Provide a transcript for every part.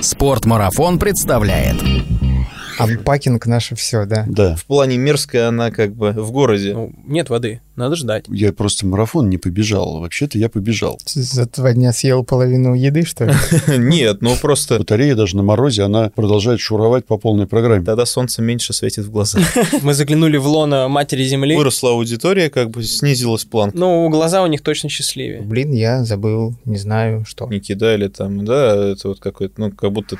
Спортмарафон представляет. Анпакинг наше все, да. Да. В плане мерзкая она как бы в городе. Ну, нет воды, надо ждать. Я просто марафон не побежал. Вообще-то я побежал. За два дня съел половину еды, что ли? Нет, ну просто Батарея даже на морозе, она продолжает шуровать по полной программе. тогда солнце меньше светит в глаза. Мы заглянули в лоно матери земли. Выросла аудитория, как бы снизилась планка. Ну, глаза у них точно счастливее. Блин, я забыл, не знаю, что. Не кидали там, да, это вот какой-то, ну, как будто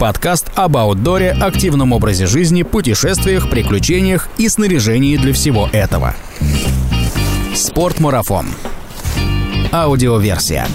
Подкаст об аутдоре, активном образе жизни, путешествиях, приключениях и снаряжении для всего этого. Спортмарафон. Аудиоверсия.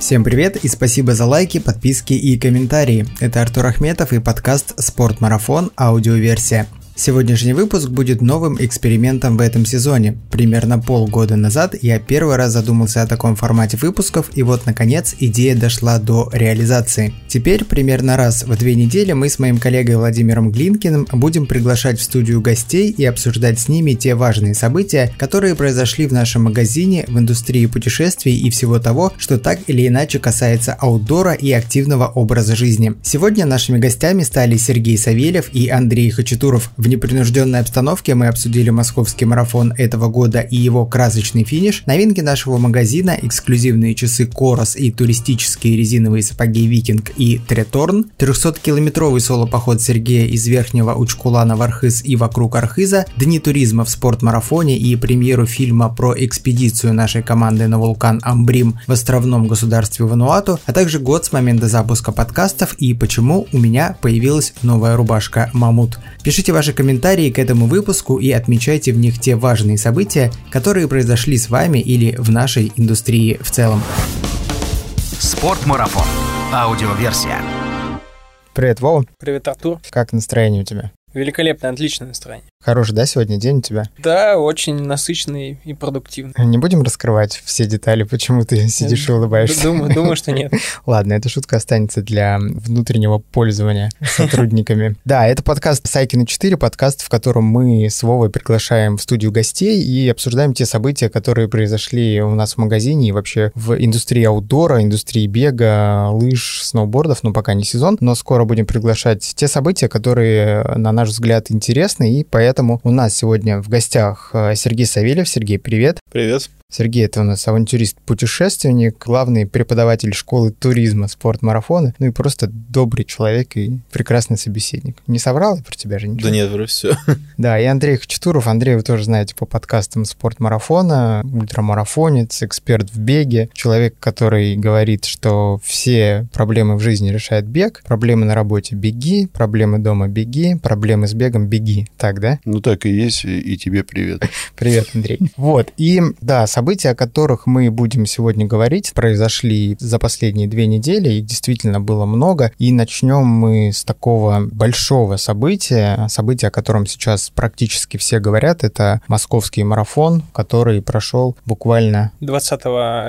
Всем привет и спасибо за лайки, подписки и комментарии. Это Артур Ахметов и подкаст «Спортмарафон. Аудиоверсия». Сегодняшний выпуск будет новым экспериментом в этом сезоне. Примерно полгода назад я первый раз задумался о таком формате выпусков, и вот наконец идея дошла до реализации. Теперь примерно раз в две недели мы с моим коллегой Владимиром Глинкиным будем приглашать в студию гостей и обсуждать с ними те важные события, которые произошли в нашем магазине, в индустрии путешествий и всего того, что так или иначе касается аутдора и активного образа жизни. Сегодня нашими гостями стали Сергей Савельев и Андрей Хачатуров. В непринужденной обстановке мы обсудили московский марафон этого года и его красочный финиш, новинки нашего магазина, эксклюзивные часы Корос и туристические резиновые сапоги Викинг и Треторн, 300-километровый соло-поход Сергея из Верхнего Учкулана в Архыз и вокруг Архиза, дни туризма в спортмарафоне и премьеру фильма про экспедицию нашей команды на вулкан Амбрим в островном государстве Вануату, а также год с момента запуска подкастов и почему у меня появилась новая рубашка Мамут. Пишите ваши комментарии к этому выпуску и отмечайте в них те важные события, которые произошли с вами или в нашей индустрии в целом. Спортмарафон. Аудиоверсия. Привет, Вова. Привет, Артур. Как настроение у тебя? Великолепное, отличное настроение. Хороший, да, сегодня день у тебя? Да, очень насыщенный и продуктивный. Не будем раскрывать все детали, почему ты сидишь и улыбаешься. Думаю, думаю, что нет. Ладно, эта шутка останется для внутреннего пользования сотрудниками. Да, это подкаст Сайкина 4, подкаст, в котором мы с Вовой приглашаем в студию гостей и обсуждаем те события, которые произошли у нас в магазине и вообще в индустрии аутдора, индустрии бега, лыж, сноубордов, ну пока не сезон, но скоро будем приглашать те события, которые, на наш взгляд, интересны, и поэтому у нас сегодня в гостях э, Сергей Савельев. Сергей, привет. Привет. Сергей, это у нас авантюрист-путешественник, главный преподаватель школы туризма, спорт-марафона, ну и просто добрый человек и прекрасный собеседник. Не соврал я про тебя же ничего? Да нет, вроде все. Да, и Андрей Хачатуров. Андрей вы тоже знаете по подкастам спорт-марафона, ультрамарафонец, эксперт в беге, человек, который говорит, что все проблемы в жизни решает бег, проблемы на работе – беги, проблемы дома – беги, проблемы с бегом – беги. Так, да? Ну так и есть, и тебе привет. Привет, Андрей. Вот, и да, события, о которых мы будем сегодня говорить, произошли за последние две недели, их действительно было много, и начнем мы с такого большого события, события, о котором сейчас практически все говорят, это московский марафон, который прошел буквально 20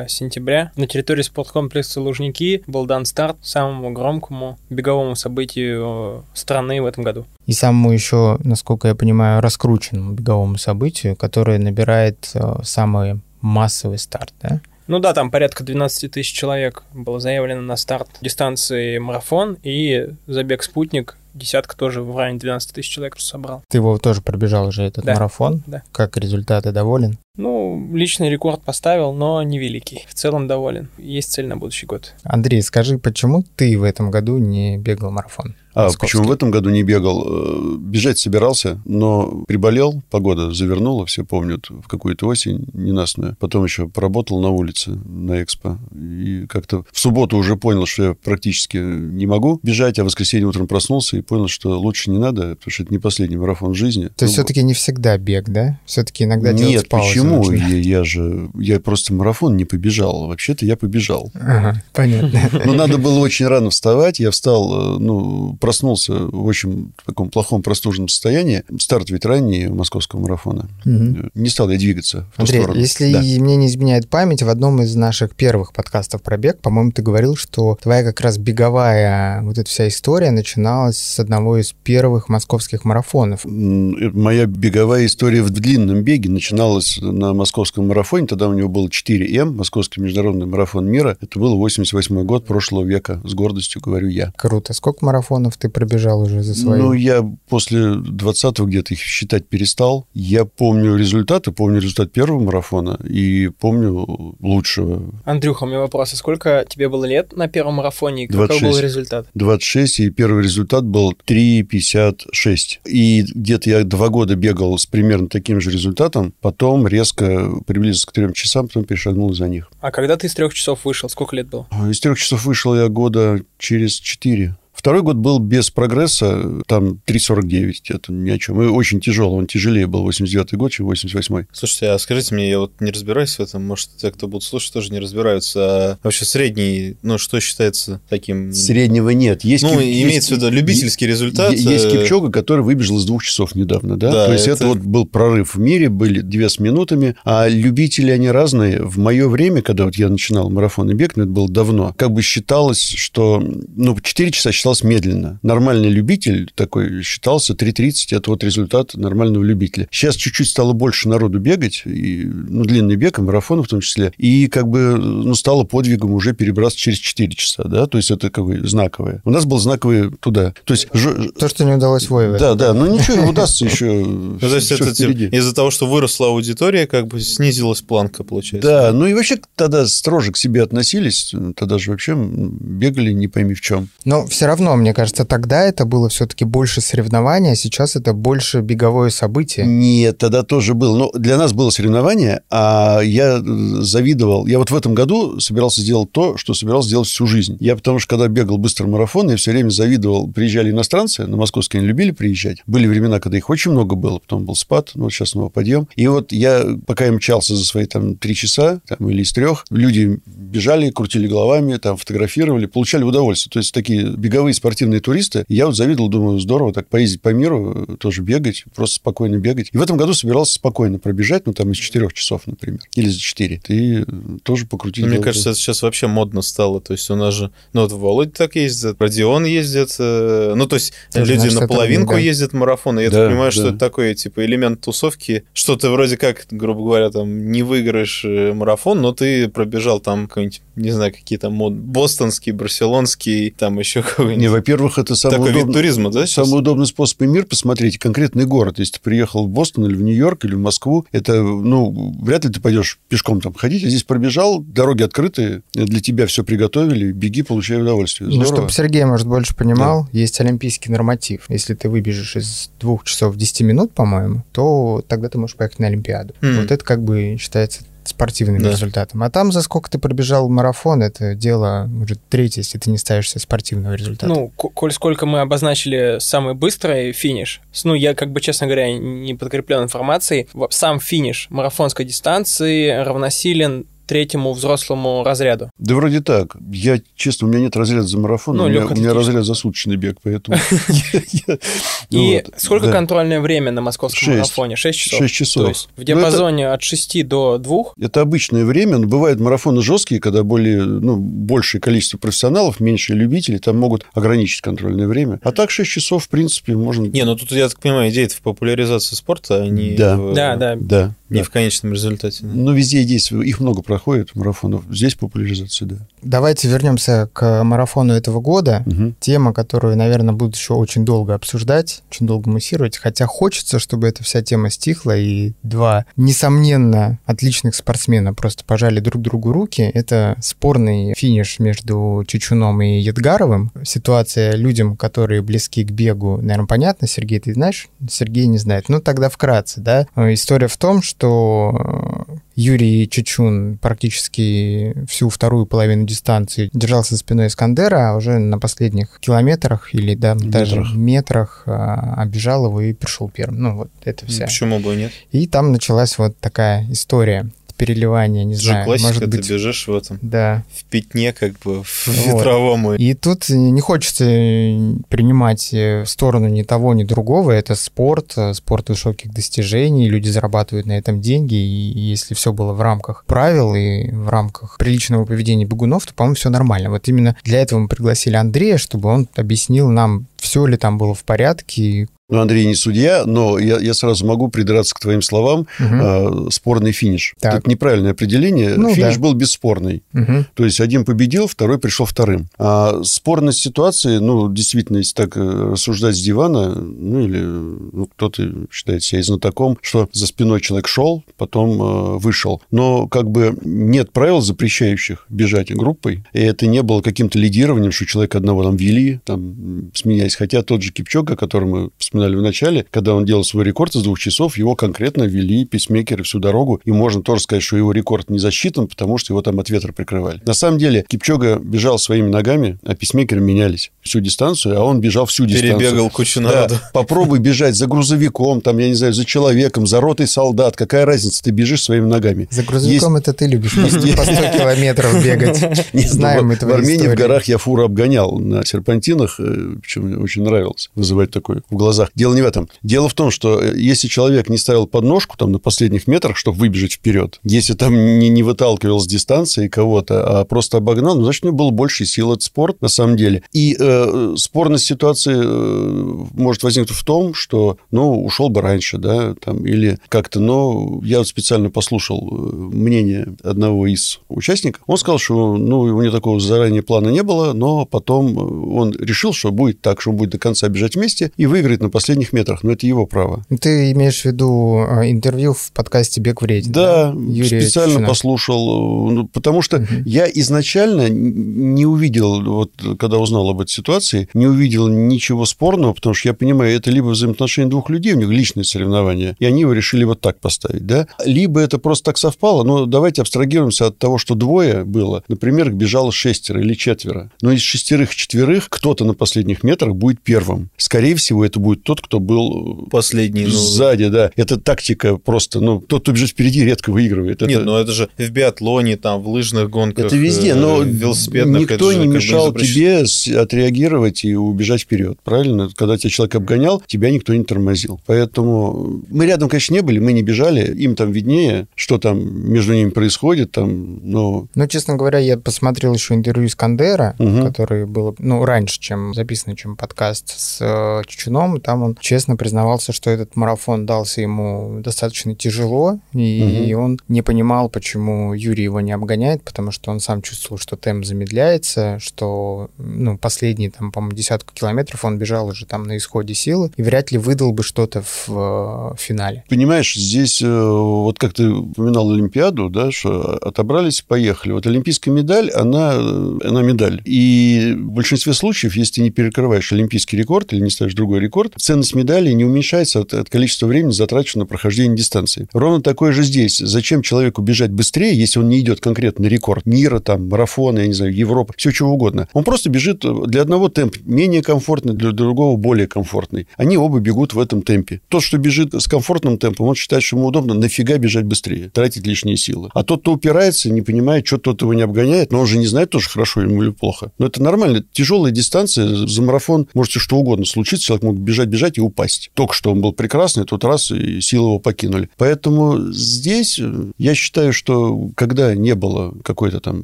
сентября на территории спорткомплекса Лужники был дан старт самому громкому беговому событию страны в этом году. И самому еще, насколько я понимаю, раскрученному беговому событию, которое набирает э, самый массовый старт, да? Ну да, там порядка 12 тысяч человек было заявлено на старт дистанции марафон, и забег «Спутник» десятка тоже в районе 12 тысяч человек собрал. Ты его тоже пробежал уже этот Да. марафон. Да. Как результаты доволен? Ну, личный рекорд поставил, но невеликий. В целом доволен. Есть цель на будущий год. Андрей, скажи, почему ты в этом году не бегал марафон? А Московский. почему в этом году не бегал? Э, Бежать собирался, но приболел, погода завернула, все помнят, в какую-то осень ненастную. Потом еще поработал на улице, на экспо. И как-то в субботу уже понял, что я практически не могу бежать, а в воскресенье утром проснулся и понял, что лучше не надо, потому что это не последний марафон в жизни. То есть Ну, все-таки не всегда бег, да? Все-таки иногда делать Нет, паузы почему? Я, я же... Я просто марафон не побежал. Вообще-то я побежал. Ага, понятно. Но надо было очень рано вставать. Я встал, э, ну, проснулся в очень таком плохом простуженном состоянии. Старт ведь ранний московского марафона. Мгм. Не стал я двигаться в ту Андрей, сторону. если Да. мне не изменяет память, в одном из наших первых подкастов про бег, по-моему, ты говорил, что твоя как раз беговая вот эта вся история начиналась с одного из первых московских марафонов. Э, Моя беговая история в длинном беге начиналась, на московском марафоне, тогда у него было 4М, Московский международный марафон мира. Это был 88 год прошлого века, с гордостью говорю я. Круто. Сколько марафонов ты пробежал уже за свои? Ну, я после 20-го где-то их считать перестал. Я помню результаты, помню результат первого марафона и помню лучшего. Андрюха, у меня вопрос. А сколько тебе было лет на первом марафоне и какой 26. был результат? 26, и первый результат был 3,56. И где-то я два года бегал с примерно таким же результатом, потом резко приблизился к трем часам, потом перешагнул за них. А когда ты из трех часов вышел, сколько лет было? Из трех часов вышел я года через четыре. Второй год был без прогресса, там 3,49, это ни о чем. И очень тяжелый, он тяжелее был 89 год, чем 88 Слушайте, а скажите мне, я вот не разбираюсь в этом, может, те, кто будут слушать, тоже не разбираются. А вообще средний, ну, что считается таким... Среднего нет. Есть Ну, Кип- имеется в виду любительский результат. Е- Есть э, Кипчога, который выбежал из двух часов недавно, да? Да, То есть это... это вот был прорыв в мире, были две с минутами, а любители они разные. В мое время, когда вот я начинал марафонный бег, но это было давно, как бы считалось, что, ну, 4 часа считалось медленно. Нормальный любитель такой считался 3.30, это вот результат нормального любителя. Сейчас чуть-чуть стало больше народу бегать, и, ну, длинный бег, и марафон в том числе, и как бы, ну, стало подвигом уже перебраться через 4 часа, да, то есть это как бы знаковое. У нас был знаковый туда. То есть ж- То, что не удалось воевать. да, да, но ничего, удастся еще. Ну, то есть это из-за того, что выросла аудитория, как бы снизилась планка, получается. Да, ну и вообще тогда строже к себе относились, тогда же вообще бегали не пойми в чем. Но все равно, мне кажется, тогда это было все-таки больше соревнования, а сейчас это больше беговое событие. Нет, тогда тоже было. Но для нас было соревнование, а я э, завидовал. Я вот в этом году собирался сделать то, что собирался сделать всю жизнь. Я потому что, когда бегал быстро марафон, я все время завидовал. Приезжали иностранцы, на московские они любили приезжать. Были времена, когда их очень много было, потом был спад, ну вот сейчас снова подъем. И вот я, пока я мчался за свои там три часа, там, или из трех, люди бежали, крутили головами, там, фотографировали, получали удовольствие. То есть такие беговые спортивные туристы. Я вот завидовал, думаю, здорово так поездить по миру, э, тоже бегать, просто спокойно бегать. И в этом году собирался спокойно пробежать, ну, там, из четырех часов, например, или за четыре. И э, тоже покрутить. Ну, мне кажется, это сейчас вообще модно стало. То есть у нас же... Ну, вот Володя так ездит, Родион ездит. э, Ну, то есть Тоже люди на половинку да. ездят марафоны. Я Да, так понимаю, что да. это такой, типа, элемент тусовки. Что ты вроде как, грубо говоря, там, не выиграешь марафон, но ты пробежал там какой-нибудь, не знаю, какие там мод... бостонский, барселонский, там еще Не, какой-нибудь... во-первых, это самый Такой вид удобный, туризма, да, сейчас? самый удобный способ и мир посмотреть конкретный город. Если ты приехал в Бостон или в Нью-Йорк или в Москву, это, ну, вряд ли ты пойдешь пешком там ходить. А здесь пробежал, дороги открыты, для тебя все приготовили, беги, получай удовольствие. Ну, Здорово. чтобы Сергей, может, больше понимал, есть олимпийский норматив. Если ты выбежишь из двух часов 10 минут, по-моему, то тогда ты можешь поехать на Олимпиаду. Мгм. Вот это как бы считается спортивным Да. результатом. А там за сколько ты пробежал марафон, это дело уже третье, если ты не ставишься спортивного результата. Ну, коль сколько мы обозначили самый быстрый финиш, с- ну, я, как бы, честно говоря, не подкреплен информацией, сам финиш марафонской дистанции равносилен третьему взрослому разряду. Да вроде так. Я, честно, у меня нет разряда за марафон, Ну, у, меня, у меня разряд за суточный бег, поэтому... И сколько контрольное время на московском марафоне? 6 часов. Шесть часов. То есть в Ну, диапазоне от 6 до 2 Это обычное время, но бывают марафоны жесткие, когда более, ну, большее количество профессионалов, меньше любителей, там могут ограничить контрольное время. А так 6 часов, в принципе, можно... Не, ну тут, я так понимаю, идея в популяризации спорта, а не, Да. Да, да. Не да. в конечном результате. да. Но везде есть, их много проходит, марафонов. Здесь популяризация, да. Давайте вернемся к марафону этого года. Мгм. Тема, которую, наверное, будут еще очень долго обсуждать, очень долго муссировать, хотя хочется, чтобы эта вся тема стихла, и два, несомненно, отличных спортсмена просто пожали друг другу руки. Это спорный финиш между Чечуном и Едгаровым. Ситуация людям, которые близки к бегу, наверное, понятна. Сергей, ты знаешь? Сергей не знает. Ну, тогда вкратце, да. Э, История в том, что э, Юрий Чечун практически всю вторую половину дистанции держался спиной Искандера, а уже на последних километрах или да, даже Метрах. метрах а, оббежал его и пришел первым. Ну, вот это вся. Почему бы и нет? И там началась вот такая история переливания, не же знаю, классика, может ты быть... бежишь в этом, Да, в пятне, как бы, в Вот. ветровом. и- тут не хочется э, принимать э, в сторону ни того, ни другого. Это спорт, э, спорт высоких достижений, люди зарабатывают на этом деньги, и если все было в рамках правил и в рамках приличного поведения бегунов, то, по-моему, все нормально. Вот именно для этого мы пригласили Андрея, чтобы он объяснил нам, все ли там было в порядке, и Ну, Андрей не судья, но я, я сразу могу придраться к твоим словам. Угу. Э, спорный финиш. Так. Это неправильное определение. Ну, финиш да. был бесспорный. Угу. То есть один победил, второй пришел вторым. А спорность ситуации, ну, действительно, если так э, рассуждать с дивана, ну, или ну, кто-то считает себя знатоком, что за спиной человек шел, потом э, вышел. Но как бы нет правил, запрещающих бежать группой, и это не было каким-то лидированием, что человек одного там вели, там, сменяясь. Хотя тот же Кипчога, который мы вспоминали в начале, когда он делал свой рекорд из двух часов, его конкретно вели писмейкеры всю дорогу, и можно тоже сказать, что его рекорд не засчитан, потому что его там от ветра прикрывали. На самом деле, Кипчога бежал своими ногами, а писмейкеры менялись всю дистанцию, а он бежал всю дистанцию. Перебегал кучу народу. Да, попробуй бежать за грузовиком, там, я не знаю, за человеком, за ротой солдат. Какая разница, ты бежишь своими ногами. За грузовиком Есть... это ты любишь по 100 километров бегать. Не знаем этого В Армении в горах я фуру обгонял на серпантинах, э, причем очень нравилось вызывать такой в глазах. Дело не в этом. Дело в том, что э, если человек не ставил подножку там на последних метрах, чтобы выбежать вперед, если там не, не выталкивал с дистанции кого-то, а просто обогнал, ну, значит, у него было больше сил от спорт на самом деле. И э, спорность ситуации э, может возникнуть в том, что, ну, ушел бы раньше, да, там, или как-то, но я вот специально послушал э, мнение одного из участников. Он сказал, что, ну, у него такого заранее плана не было, но потом он решил, что будет так, что он будет до конца бежать вместе и выиграет на последних метрах. Но это его право. Ты имеешь в виду а, интервью в подкасте «Бег в рейде», да? да Юрия специально Чечина. послушал, ну, потому что угу. я изначально не увидел, вот когда узнал об этой ситуации, не увидел ничего спорного, потому что я понимаю, это либо взаимоотношения двух людей, у них личные соревнования, и они его решили вот так поставить, да? Либо это просто так совпало, но давайте абстрагируемся от того, что двое было. Например, бежало шестеро или четверо. Но из шестерых четверых кто-то на последних метрах будет первым. Скорее всего, это будет тот, кто был последний, ну, сзади, да. Это тактика просто, ну, тот, кто бежит впереди, редко выигрывает. Нет, это... ну это же в биатлоне, там, в лыжных гонках. Это везде, но э, никто не мешал тебе отреагировать и убежать вперед, правильно? Когда тебя человек обгонял, тебя никто не тормозил. Поэтому мы рядом, конечно, не были, мы не бежали, им там виднее, что там между ними происходит, там, но... Ну, честно говоря, я посмотрел еще интервью Искандера, угу. который был, ну, раньше, чем записанный, чем подкаст с э, Чечуном, там он честно признавался, что этот марафон дался ему достаточно тяжело, и, угу. он не понимал, почему Юрий его не обгоняет, потому что он сам чувствовал, что темп замедляется, что, ну, последние, там, по-моему, десятку километров он бежал уже там на исходе силы, и вряд ли выдал бы что-то в, в финале. Понимаешь, здесь, э, вот как ты упоминал Олимпиаду, да, что отобрались, поехали. Вот олимпийская медаль, она, она медаль. И в большинстве случаев, если ты не перекрываешь олимпийский рекорд или не ставишь другой рекорд, ценность медали не уменьшается от, от количества времени, затраченного на прохождение дистанции. Ровно такое же здесь. Зачем человеку бежать быстрее, если он не идет конкретно на рекорд мира, там, марафона, я не знаю, Европы, все чего угодно. Он просто бежит для одного темп менее комфортный, для другого более комфортный. Они оба бегут в этом темпе. Тот, что бежит с комфортным темпом, он считает, что ему удобно, нафига бежать быстрее, тратить лишние силы. А тот, кто упирается, не понимает, что тот его не обгоняет, но он же не знает тоже, хорошо ему или плохо. Но это нормально. Тяжелая дистанция, за марафон можете что угодно случиться, человек мог бежать, бежать и упасть. Только что он был прекрасный, тот раз и силы его покинули. Поэтому здесь я считаю, что когда не было какой-то там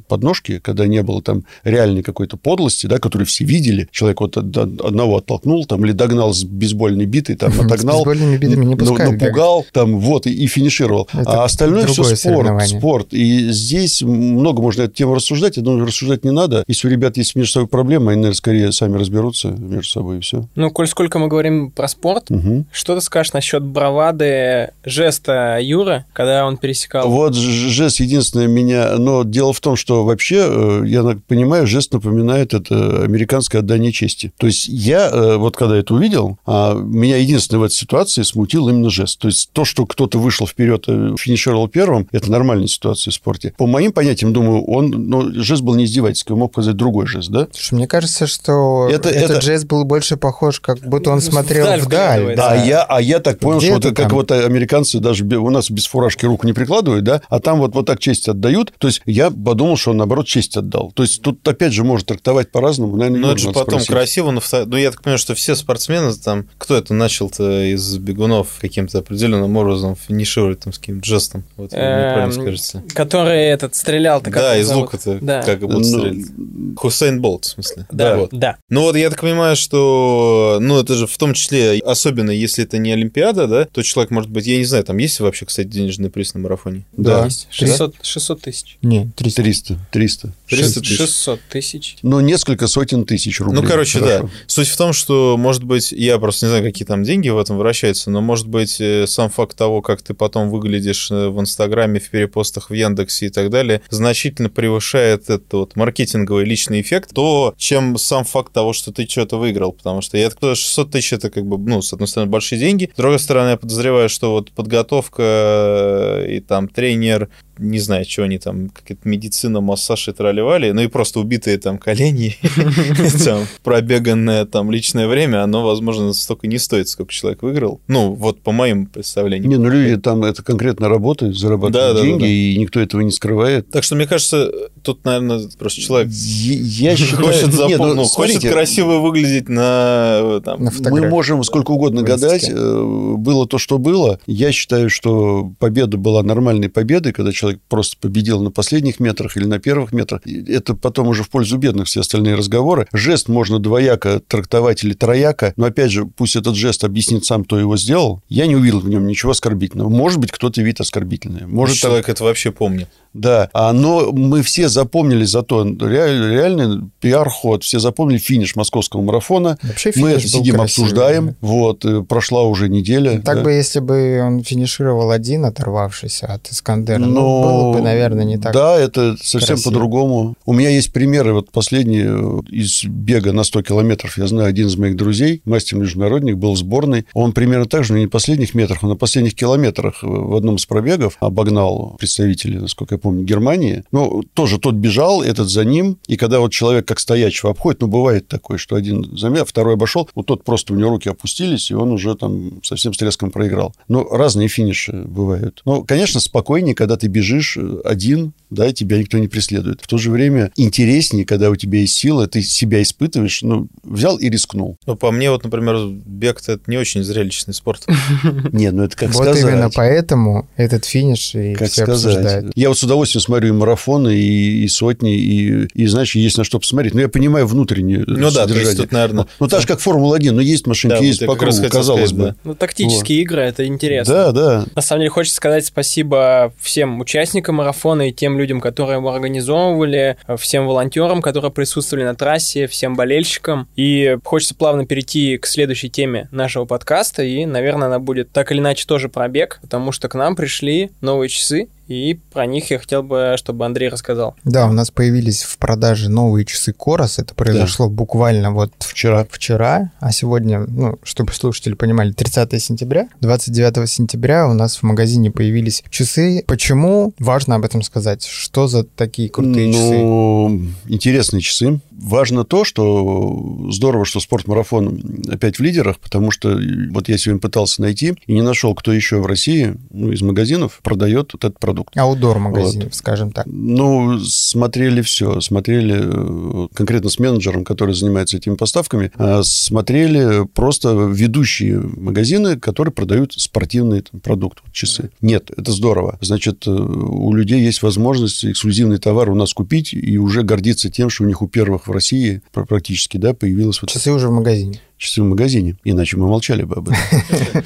подножки, когда не было там реальной какой-то подлости, да, которую все видели, человек вот одного оттолкнул там или догнал с бейсбольной битой, там отогнал, напугал, там вот и, финишировал. А остальное все спорт, спорт. И здесь много можно эту тему рассуждать, я думаю, рассуждать не надо. Если у ребят есть между собой проблемы, они, наверное, скорее сами разберутся между собой и все. Ну, коль сколько мы говорим про спорт, угу. что ты скажешь насчет бравады жеста Юра, когда он пересекал? Вот жест единственное меня... Но дело в том, что вообще, э, я понимаю, жест напоминает это американское отдание чести. То есть я, э, вот когда это увидел, а меня единственное в этой ситуации смутил именно жест. То есть то, что кто-то вышел вперед и финишировал первым, это нормальная ситуация в спорте. По моим понятиям, думаю, он, ну, жест был не издевательский, он мог показать другой жест, да? Слушай, мне кажется, что это, этот это... жест был больше похож, как будто он смотрел вдаль. вдаль да. А, я, а я так понял, Где что это как вот американцы даже у нас без фуражки руку не прикладывают, да, а там вот, вот так честь отдают. То есть я подумал, что он, наоборот, честь отдал. То есть тут, опять же, может трактовать по-разному. Наверное, ну, это же потом спросить. красиво. Но, ну, я так понимаю, что все спортсмены там... Кто это начал-то из бегунов каким-то определенным образом финишировать там с каким-то жестом? Вот, неправильно эм, скажется. Который этот стрелял-то Да, из лука-то как будто ну, стрелять. Хусейн Болт, в смысле. Да, вот. да. Ну вот я так понимаю, что... Ну это же в том числе, особенно если это не Олимпиада, да, то человек может быть, я не знаю, там есть вообще, кстати, денежный приз на марафоне? Да. Есть. 600, 600 тысяч. Не, 300. 300, 300. 300 тысяч. 600 тысяч. Ну, несколько сотен тысяч рублей. Ну, короче, Хорошо. да. Суть в том, что, может быть, я просто не знаю, какие там деньги в этом вращаются, но, может быть, э, сам факт того, как ты потом выглядишь э, в Инстаграме, в перепостах в Яндексе и так далее, значительно превышает этот вот маркетинговый личный эффект, то, чем сам факт того, что ты что-то выиграл. Потому что я 600 тысяч это как бы, ну, с одной стороны, большие деньги. С другой стороны, я подозреваю, что вот подготовка э, и там тренер, не знаю, что они там, какая-то медицина, массаж и тролливали, ну и просто убитые там колени, там, пробеганное там личное время, оно, возможно, столько не стоит, сколько человек выиграл. Ну, вот по моим представлениям. Не, ну люди там это конкретно работают, зарабатывают деньги, и никто этого не скрывает. Так что, мне кажется, тут, наверное, просто человек хочет, Нет, запом- ну, ну, хочет красиво выглядеть на, э, На Мы фотографии. можем сколько угодно гадать. э, Было то, что было. Я считаю, что победа была нормальной победой, когда человек просто победил на последних метрах или на первых метрах. Это потом уже в пользу бедных все остальные разговоры. Жест можно двояко трактовать или трояко, но опять же, пусть этот жест объяснит сам, кто его сделал. Я не увидел в нем ничего оскорбительного. Может быть, кто-то вид оскорбительный. Может, человек это вообще помнит. Да, а, но мы все запомнили зато реаль- реальный пиар-ход, все запомнили финиш московского марафона. Вообще Мы это сидим, красивый, обсуждаем. да. Вот, э, прошла уже неделя. Так да. бы, если бы он финишировал один, оторвавшись от Искандера, ну, Но- было бы, наверное, не так. Да, это совсем красиво. по-другому. У меня есть примеры, вот последний э, из бега на 100 километров. Я знаю, один из моих друзей, мастер-международник, был в сборной. Он примерно так же, но не на последних метрах, а на последних километрах э, в одном из пробегов обогнал представителя, насколько я помню, Германии. Ну, тоже тот бежал, этот за ним. И когда вот человек как стоячего обходит, ну, бывает такое, что один замер, второй обошел, вот тот просто у него руки опустились, и он уже там совсем с треском проиграл. Ну, разные финиши бывают. Ну, конечно, спокойнее, когда ты бежишь э, один, да, и тебя никто не преследует. В то же время интереснее, когда у тебя есть сила, ты себя испытываешь, ну, взял и рискнул. Ну, по мне, вот, например, бег это не очень зрелищный спорт. Не, ну это как вот сказать. именно поэтому этот финиш и все обсуждают. Я вот с удовольствием смотрю и марафоны, и, и сотни, и, и, знаешь, есть на что посмотреть. Но я понимаю внутреннее Ну да, то есть тут, наверное... Ну, так же, как Формула-1, ну, есть машинки, Да, есть вот по кругу, казалось сказать, бы. Ну, тактические игры, это интересно. Да, да. На самом деле хочется сказать спасибо всем участникам марафона и тем людям, которые его организовывали, всем волонтерам, которые присутствовали на трассе, всем болельщикам. И хочется плавно перейти к следующей теме нашего подкаста, и, наверное, она будет так или иначе тоже про бег, потому что к нам пришли новые часы, и про них я хотел бы, чтобы Андрей рассказал. Да, у нас появились в продаже новые часы Корос. Это произошло буквально вот Вчера. вчера, а сегодня, ну, чтобы слушатели понимали, 30 сентября. 29 сентября у нас в магазине появились часы. Почему? Важно об этом сказать. Что за такие крутые часы? ну, интересные часы. Важно то, что здорово, что спортмарафон опять в лидерах, потому что вот я сегодня пытался найти и не нашел, кто еще в России ну, из магазинов продает вот этот продукт. Аудор магазин, скажем так. Ну, смотрели все. Смотрели э, конкретно с менеджером, который занимается этими поставками, а смотрели просто ведущие магазины, которые продают спортивный там, продукт, вот часы. Нет, это здорово. Значит, э, у людей есть возможность эксклюзивный товар у нас купить и уже гордиться тем, что у них у первых в России пр- практически да, появилось вот Часы уже в магазине. Часы в магазине, иначе мы молчали бы об этом.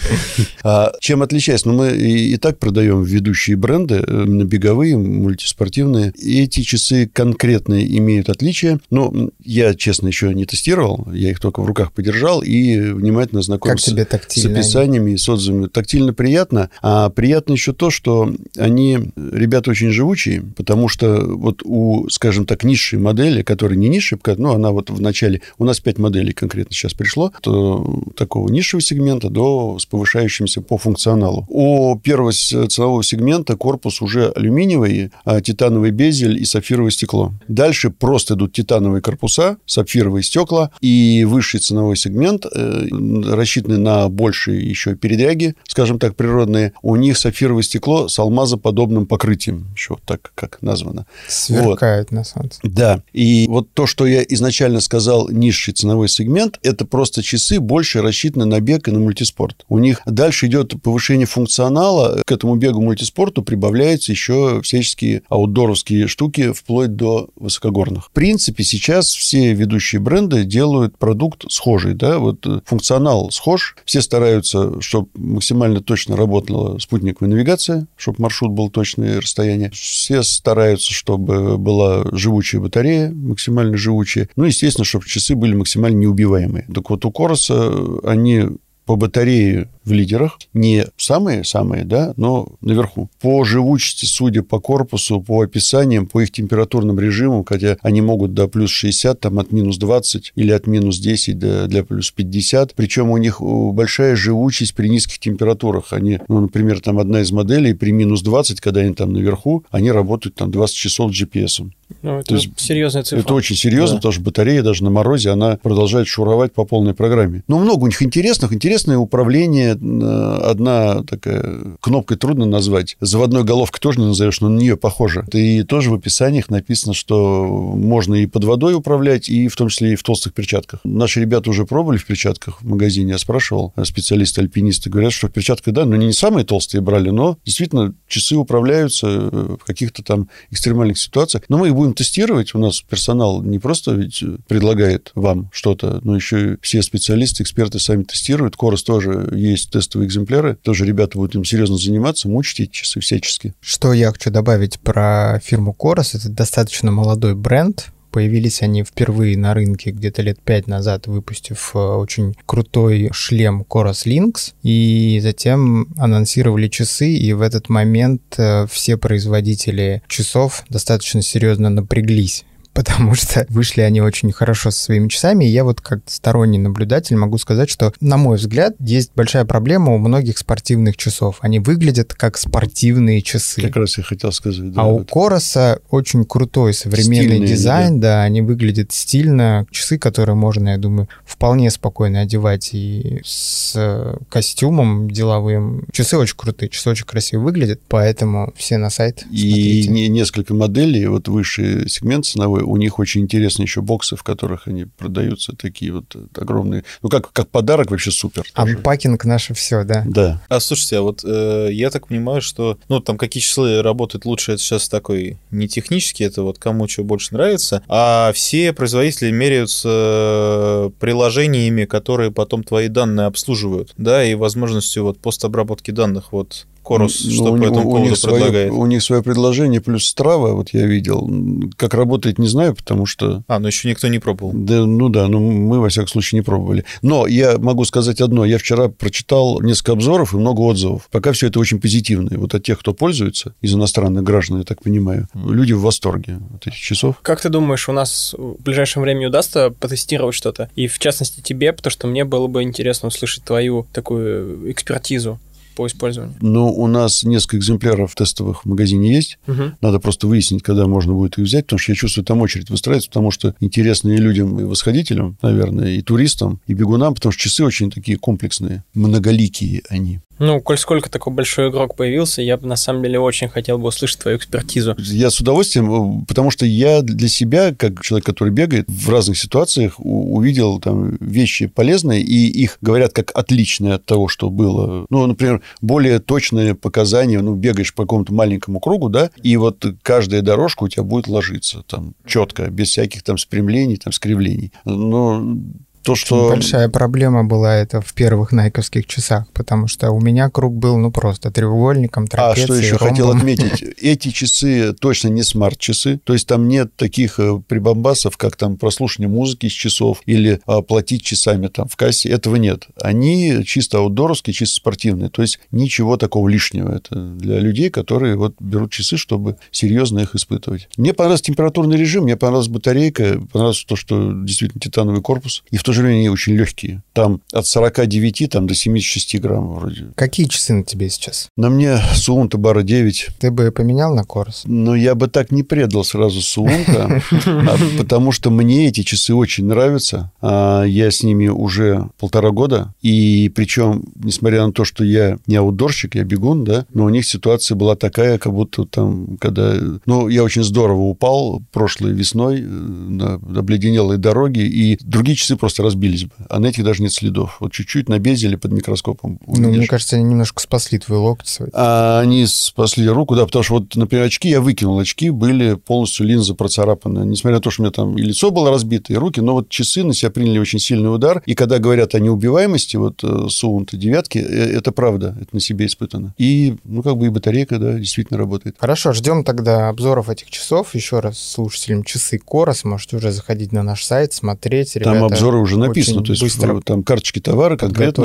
А чем отличается? Ну, мы и, и так продаем ведущие бренды, э, беговые, мультиспортивные. И эти часы конкретно имеют отличия. Но я, честно, еще не тестировал. Я их только в руках подержал и внимательно знакомился с они? описаниями и с отзывами. Тактильно приятно. А приятно еще то, что они, ребята, очень живучие, потому что вот у, скажем так, низшей модели, которая не низшая, ну, она вот в начале... У нас пять моделей конкретно сейчас пришло, то такого низшего сегмента до с повышающимся по функционалу. У первого ценового сегмента корпус уже алюминиевый, а титановый безель и сапфировое стекло. Дальше просто идут титановые корпуса, сапфировые стекла, и высший ценовой сегмент, э, рассчитанный на большие еще передряги, скажем так, природные, у них сапфировое стекло с алмазоподобным покрытием, еще вот так как названо. Сверкают на солнце. Да, и вот то, что я изначально сказал, низший ценовой сегмент, это просто просто часы больше рассчитаны на бег и на мультиспорт. У них дальше идет повышение функционала. К этому бегу мультиспорту прибавляются еще всяческие аутдоровские штуки, вплоть до высокогорных. В принципе, сейчас все ведущие бренды делают продукт схожий. Да? Вот э, функционал схож. Все стараются, чтобы максимально точно работала спутниковая навигация, чтобы маршрут был точное расстояние. Все стараются, чтобы была живучая батарея, максимально живучая. Ну, естественно, чтобы часы были максимально неубиваемые. Так вот, у Короса они по батарее в лидерах, не самые-самые, да, но наверху. По живучести, судя по корпусу, по описаниям, по их температурным режимам, хотя они могут до плюс 60, там от минус 20 или от минус 10 до для плюс 50. Причем у них большая живучесть при низких температурах. Они, ну, например, там одна из моделей при минус 20, когда они там наверху, они работают там 20 часов с GPS. Ну, это То есть, серьезная цифра. Это очень серьезно, да. потому что батарея даже на морозе, она продолжает шуровать по полной программе. Но много у них интересных. Интересное управление одна такая кнопкой трудно назвать. Заводной головкой тоже не назовешь, но на нее похоже. И тоже в описаниях написано, что можно и под водой управлять, и в том числе и в толстых перчатках. Наши ребята уже пробовали в перчатках в магазине. Я спрашивал, специалисты-альпинисты говорят, что в перчатках, да, но не самые толстые брали, но действительно часы управляются в каких-то там экстремальных ситуациях. Но мы их будем тестировать. У нас персонал не просто ведь предлагает вам что-то, но еще и все специалисты, эксперты сами тестируют. Корос тоже есть есть тестовые экземпляры. Тоже ребята будут им серьезно заниматься, мучить эти часы всячески. Что я хочу добавить про фирму Корос. Это достаточно молодой бренд, Появились они впервые на рынке где-то лет пять назад, выпустив э, очень крутой шлем Coros Lynx, и затем анонсировали часы, и в этот момент э, все производители часов достаточно серьезно напряглись потому что вышли они очень хорошо со своими часами. И я вот как сторонний наблюдатель могу сказать, что, на мой взгляд, есть большая проблема у многих спортивных часов. Они выглядят как спортивные часы. Как раз я хотел сказать. Да, а у Короса очень крутой современный Стильные, дизайн, да. да, они выглядят стильно. Часы, которые можно, я думаю, вполне спокойно одевать и с костюмом деловым. Часы очень крутые, часы очень красиво выглядят, поэтому все на сайт И смотрите. несколько моделей, вот высший сегмент ценовой, у них очень интересные еще боксы, в которых они продаются, такие вот огромные. Ну, как, как подарок вообще супер. Анпакинг наше все, да. Да. А слушайте, а вот э, я так понимаю, что, ну, там какие числы работают лучше, это сейчас такой не технический, это вот кому что больше нравится, а все производители меряются э, приложениями, которые потом твои данные обслуживают, да, и возможностью вот постобработки данных. Вот Корус, ну, что у, по этому у, них предлагает? Свое, у них свое предложение плюс Страва, вот я видел. Как работает, не знаю, потому что... А, но еще никто не пробовал. Да, ну да, ну мы, во всяком случае, не пробовали. Но я могу сказать одно. Я вчера прочитал несколько обзоров и много отзывов. Пока все это очень позитивно. Вот от тех, кто пользуется, из иностранных граждан, я так понимаю, люди в восторге от этих часов. Как ты думаешь, у нас в ближайшем времени удастся потестировать что-то? И в частности тебе, потому что мне было бы интересно услышать твою такую экспертизу по использованию? Ну, у нас несколько экземпляров тестовых в магазине есть. Угу. Надо просто выяснить, когда можно будет их взять, потому что я чувствую, там очередь выстраивается, потому что интересно и людям, и восходителям, наверное, и туристам, и бегунам, потому что часы очень такие комплексные, многоликие они. Ну, коль сколько такой большой игрок появился, я бы на самом деле очень хотел бы услышать твою экспертизу. Я с удовольствием, э, потому что я для себя, как человек, который бегает, в разных ситуациях увидел там вещи полезные, и их говорят как отличные от того, что было. Ну, например, более точные показания, ну, бегаешь по какому-то маленькому кругу, да, и вот каждая дорожка у тебя будет ложиться там четко, без всяких там спрямлений, там скривлений. Но то, что... Большая проблема была это в первых найковских часах, потому что у меня круг был, ну, просто треугольником, трапецией, А что еще ромбом. хотел отметить? Эти часы точно не смарт-часы, то есть там нет таких э, прибамбасов, как там прослушивание музыки из часов или платить часами там в кассе, этого нет. Они чисто аутдоровские, чисто спортивные, то есть ничего такого лишнего. Это для людей, которые вот берут часы, чтобы серьезно их испытывать. Мне понравился температурный режим, мне понравилась батарейка, понравилось то, что действительно титановый корпус, и в то время они очень легкие. Там от 49 там, до 76 грамм вроде. Какие часы на тебе сейчас? На мне Суунта Бара 9. Ты бы поменял на Корс? Ну, я бы так не предал сразу Суунта, а потому что мне эти часы очень нравятся. А я с ними уже полтора года. И причем, несмотря на то, что я не аутдорщик, я бегун, да, но у них ситуация была такая, как будто там, когда... Ну, я очень здорово упал прошлой весной э, на обледенелой дороге, и другие часы просто разбились бы. А на этих даже нет следов. Вот чуть-чуть набезили под микроскопом. Ну, мне кажется, они немножко спасли твой локоть. свой. А они спасли руку, да, потому что вот, например, очки я выкинул. Очки были полностью линза процарапаны. Несмотря на то, что у меня там и лицо было разбито, и руки, но вот часы на себя приняли очень сильный удар. И когда говорят о неубиваемости, вот э, Суунта девятки, э, это правда, это на себе испытано. И, ну, как бы и батарейка, да, действительно работает. Хорошо, ждем тогда обзоров этих часов. Еще раз слушателям часы Корос. Можете уже заходить на наш сайт, смотреть. Там Ребята обзоры уже очень написаны. То есть быстро там карточки товара конкретно.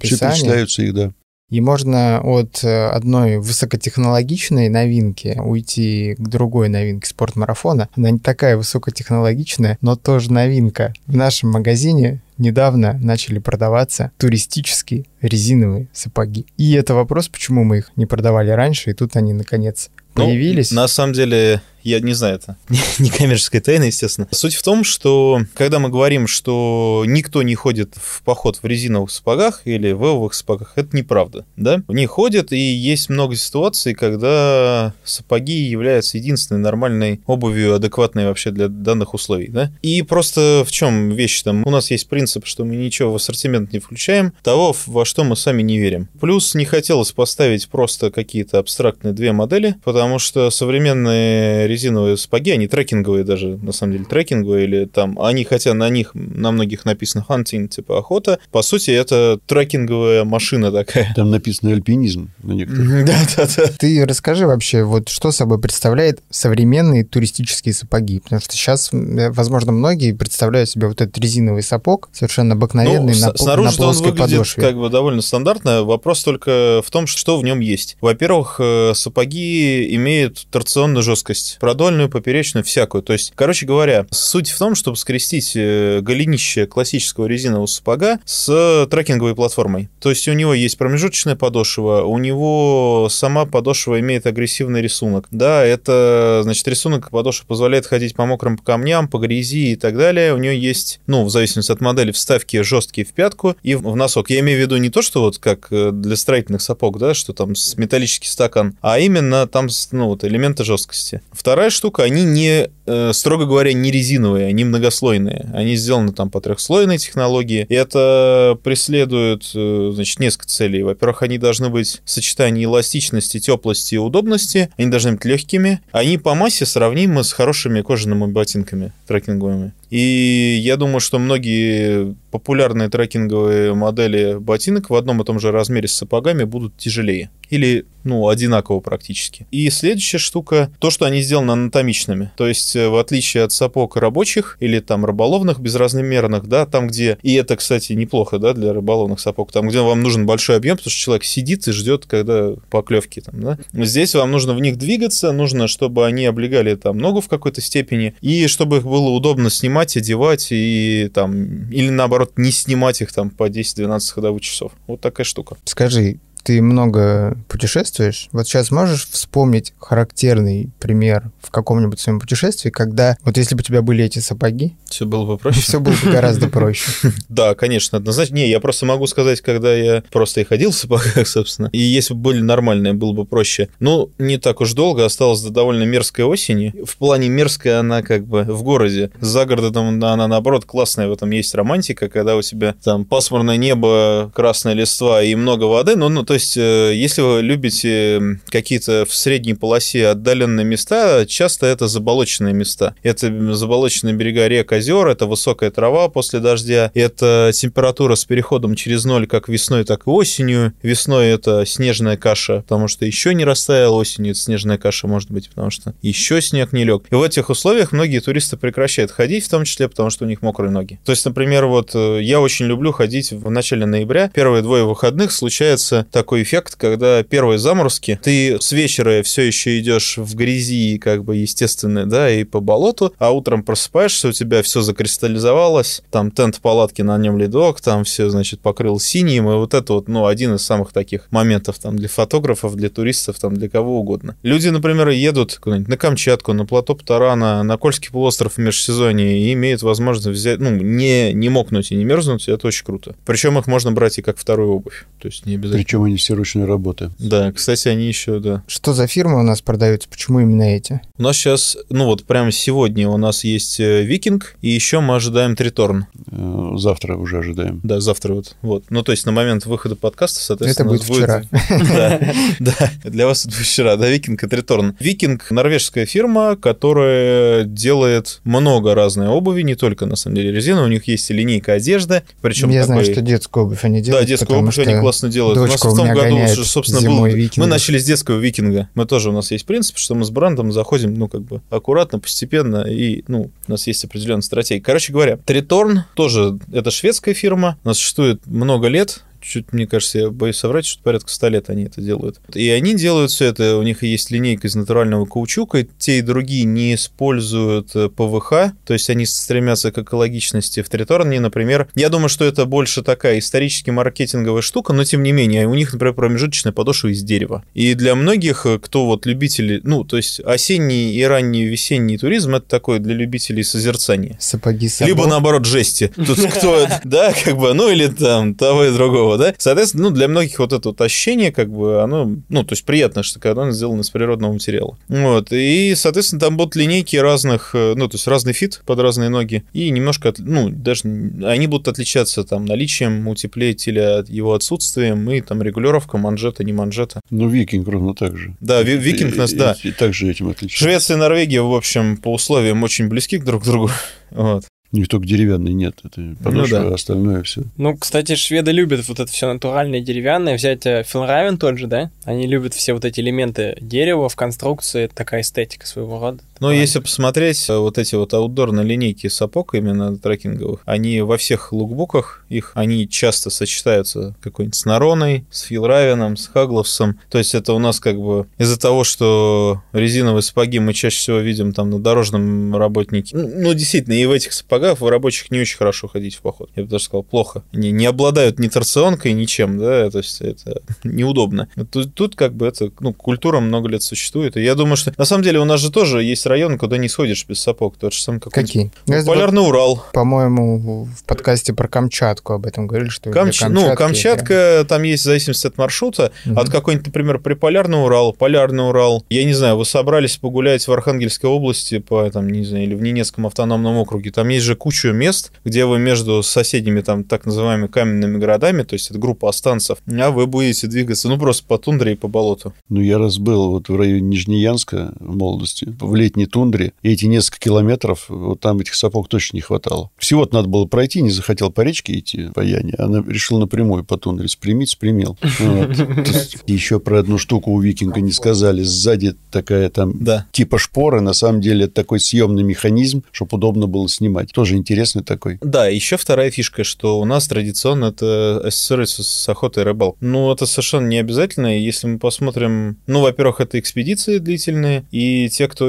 перечисляются их, да. И можно от э, одной высокотехнологичной новинки уйти к другой новинке спортмарафона. Она не такая высокотехнологичная, но тоже новинка. В нашем магазине недавно начали продаваться туристические резиновые сапоги. И это вопрос, почему мы их не продавали раньше, и тут они наконец Ну, появились. на самом деле, я не знаю, это не коммерческая тайна, естественно. Суть в том, что когда мы говорим, что никто не ходит в поход в резиновых сапогах или в эвовых сапогах, это неправда, да? Них ходят, и есть много ситуаций, когда сапоги являются единственной нормальной обувью, адекватной вообще для данных условий, да? И просто в чем вещь там? У нас есть принцип, что мы ничего в ассортимент не включаем, того, во что мы сами не верим. Плюс не хотелось поставить просто какие-то абстрактные две модели, потому что современные резиновые сапоги, они трекинговые даже, на самом деле трекинговые, или там, они, хотя на них, на многих написано hunting, типа охота, по сути, это трекинговая машина такая. Там написано альпинизм на некоторых. Да-да-да. Ты расскажи вообще, вот что собой представляет современные туристические сапоги? Потому что сейчас, возможно, многие представляют себе вот этот резиновый сапог, совершенно обыкновенный, Ну, на, снаружи на он плоской выглядит подошве. как бы довольно стандартно. Вопрос только в том, что в нем есть. Во-первых, э, сапоги имеют торционную жесткость. Продольную, поперечную, всякую. То есть, короче говоря, суть в том, чтобы скрестить э, голенище классического резинового сапога с трекинговой платформой. То есть, у него есть промежуточная подошва, у него сама подошва имеет агрессивный рисунок. Да, это, значит, рисунок подошвы позволяет ходить по мокрым камням, по грязи и так далее. У нее есть, ну, в зависимости от модели, вставки жесткие в пятку и в носок. Я имею в виду не то, что вот как э, для строительных сапог, да, что там с металлический стакан, а именно там, ну, вот элементы жесткости. Вторая штука, они не, э, строго говоря, не резиновые, они многослойные. Они сделаны там по трехслойной технологии. И это преследует, э, значит, несколько целей. Во-первых, они должны быть в сочетании эластичности, теплости и удобности. Они должны быть легкими. Они по массе сравнимы с хорошими кожаными ботинками трекинговыми. И я думаю, что многие популярные трекинговые модели ботинок в одном и том же размере с сапогами будут тяжелее. Или, ну, одинаково практически. И следующая штука, то, что они сделаны анатомичными. То есть, э, в отличие от сапог рабочих или там рыболовных, безразмерных, да, там, где... И это, кстати, неплохо, да, для рыболовных сапог. Там, где вам нужен большой объем, потому что человек сидит и ждет, когда поклевки там, да. Здесь вам нужно в них двигаться, нужно, чтобы они облегали там ногу в какой-то степени, и чтобы их было удобно снимать, одевать, и там... Или, наоборот, не снимать их там по 10-12 ходовых часов. Вот такая штука. Скажи, ты много путешествуешь? Вот сейчас можешь вспомнить характерный пример в каком-нибудь своем путешествии, когда вот если бы у тебя были эти сапоги, Все было бы проще. все было бы гораздо проще. Да, конечно, однозначно. Не, я просто могу сказать, когда я просто и ходил в сапогах, собственно. И если бы были нормальные, было бы проще. Ну, не так уж долго, осталось до довольно мерзкой осени. В плане мерзкой она как бы в городе. За городом она, наоборот, классная. В этом есть романтика, когда у тебя там пасмурное небо, красная листва и много воды. Ну, ну то есть, э, если вы любите какие-то в средней полосе отдаленные места, часто это заболоченные места. Это заболоченные берега рек, озер, это высокая трава после дождя, это температура с переходом через ноль как весной, так и осенью. Весной это снежная каша, потому что еще не растаяла, осенью это снежная каша может быть, потому что еще снег не лег. И в этих условиях многие туристы прекращают ходить, в том числе потому, что у них мокрые ноги. То есть, например, вот э, я очень люблю ходить в начале ноября. Первые двое выходных случается такой эффект, когда первые заморозки, ты с вечера все еще идешь в грязи, как бы естественно, да, и по болоту, а утром просыпаешься, у тебя все закристаллизовалось, там тент палатки, на нем ледок, там все, значит, покрыл синим, и вот это вот, ну, один из самых таких моментов там для фотографов, для туристов, там для кого угодно. Люди, например, едут куда-нибудь на Камчатку, на плато Птарана, на Кольский полуостров в межсезонье и имеют возможность взять, ну, не, не мокнуть и не мерзнуть, это очень круто. Причем их можно брать и как вторую обувь, то есть не обязательно. Причем они они все ручной работы. Да, кстати, они еще, да. Что за фирмы у нас продаются? Почему именно эти? У нас сейчас, ну вот прямо сегодня у нас есть э, Викинг, и еще мы ожидаем Триторн. Э, Завтра уже ожидаем. Да, завтра вот. вот. Ну, то есть на момент выхода подкаста, соответственно, Это будет нас вчера. Да, да, для вас это будет вчера, да, Викинг и Триторн. Викинг — норвежская фирма, которая делает много разной обуви, не только, на самом деле, резина, у них есть и линейка одежды, причем Я знаю, что детскую обувь они Да, делают. детскую потому обувь они классно делают. У нас у меня году гоняет уже, собственно, был... Мы начали с детского викинга. Мы тоже, у нас есть принцип, что мы с брендом заходим, ну, как бы, аккуратно, постепенно, и, ну, у нас есть определенная стратегия. Короче говоря, Триторн тоже, это шведская фирма, она существует много лет, чуть, мне кажется, я боюсь соврать, что порядка 100 лет они это делают. И они делают все это, у них есть линейка из натурального каучука, и те и другие не используют э, ПВХ, то есть они стремятся к экологичности. В Триторне, например, я думаю, что это больше такая исторически маркетинговая штука, но тем не менее, у них, например, промежуточная подошва из дерева. И для многих, э, кто вот любители, ну, то есть осенний и ранний весенний туризм, это такой для любителей созерцания. Сапоги с Либо наоборот жести. Тут кто, да, как бы, ну или там того и другого, да. Соответственно, ну для многих вот это вот ощущение, как бы, оно, ну, то есть приятно, что когда оно сделано из природного материала. Вот. И, соответственно, там будут линейки разных, э, ну, то есть разный фит под разные ноги. И немножко, от- ну, даже они будут отличаться там наличием утеплителя, его отсутствием и там регулировка манжета, не манжета. Ну, викинг ровно так же. Да, ви- викинг нас, И- да. И, и также этим отличается. Швеция и Норвегия, в общем, по условиям очень близки друг к другу. Вот. У них только деревянный нет. Это подошва, да. а остальное все. Ну, кстати, шведы любят вот это все натуральное, деревянное. Взять э, Филравен тот же, да? Они любят все вот эти элементы дерева в конструкции. Это такая эстетика своего рода. Но если посмотреть э, вот эти вот аутдорные линейки сапог именно трекинговых, они во всех лукбуках их, они часто сочетаются какой-нибудь с Нароной, с Филравеном, с Хагловсом. То есть это у нас как бы из-за того, что резиновые сапоги мы чаще всего видим там на дорожном работнике. Ну, ну, действительно, и в этих сапогах в рабочих не очень хорошо ходить в поход. Я бы даже сказал, плохо. Они не обладают ни торционкой, ничем, да, то есть это неудобно. Тут, тут как бы это, ну, культура много лет существует. И я думаю, что на самом деле у нас же тоже есть районы, куда не сходишь без сапог. Тот же самый какой-нибудь Какие? Ну, это вот, Полярный Урал. По-моему, в подкасте про Камчатку об этом говорили, что Камч- Ну, Камчатка, там есть в зависимости от маршрута. Мгм. От какой-нибудь, например, Приполярный Урал, Полярный Урал. Я не знаю, вы собрались погулять в Архангельской области, по, там, не знаю, или в Ненецком автономном округе. Там есть же куча мест, где вы между соседними, там, так называемыми каменными городами, то есть это группа останцев, а вы будете двигаться, ну, просто по тундре и по болоту. Ну, я раз был вот в районе Нижнеянска в молодости, в летней тундре, и эти несколько километров, вот там этих сапог точно не хватало. Всего-то надо было пройти, не захотел по речке идти, по Яне, а на- решил напрямую по тундре спрямить, спрямил. Еще про одну штуку у викинга не сказали. Сзади такая там типа шпоры, на самом деле это такой съемный механизм, чтобы удобно было снимать. Тоже интересный такой. Да, еще вторая фишка, что у нас традиционно это ассоциируется с охотой и рыбалкой. Ну, это совершенно не обязательно. Если мы посмотрим... Ну, во-первых, это экспедиции длительные, и те, кто,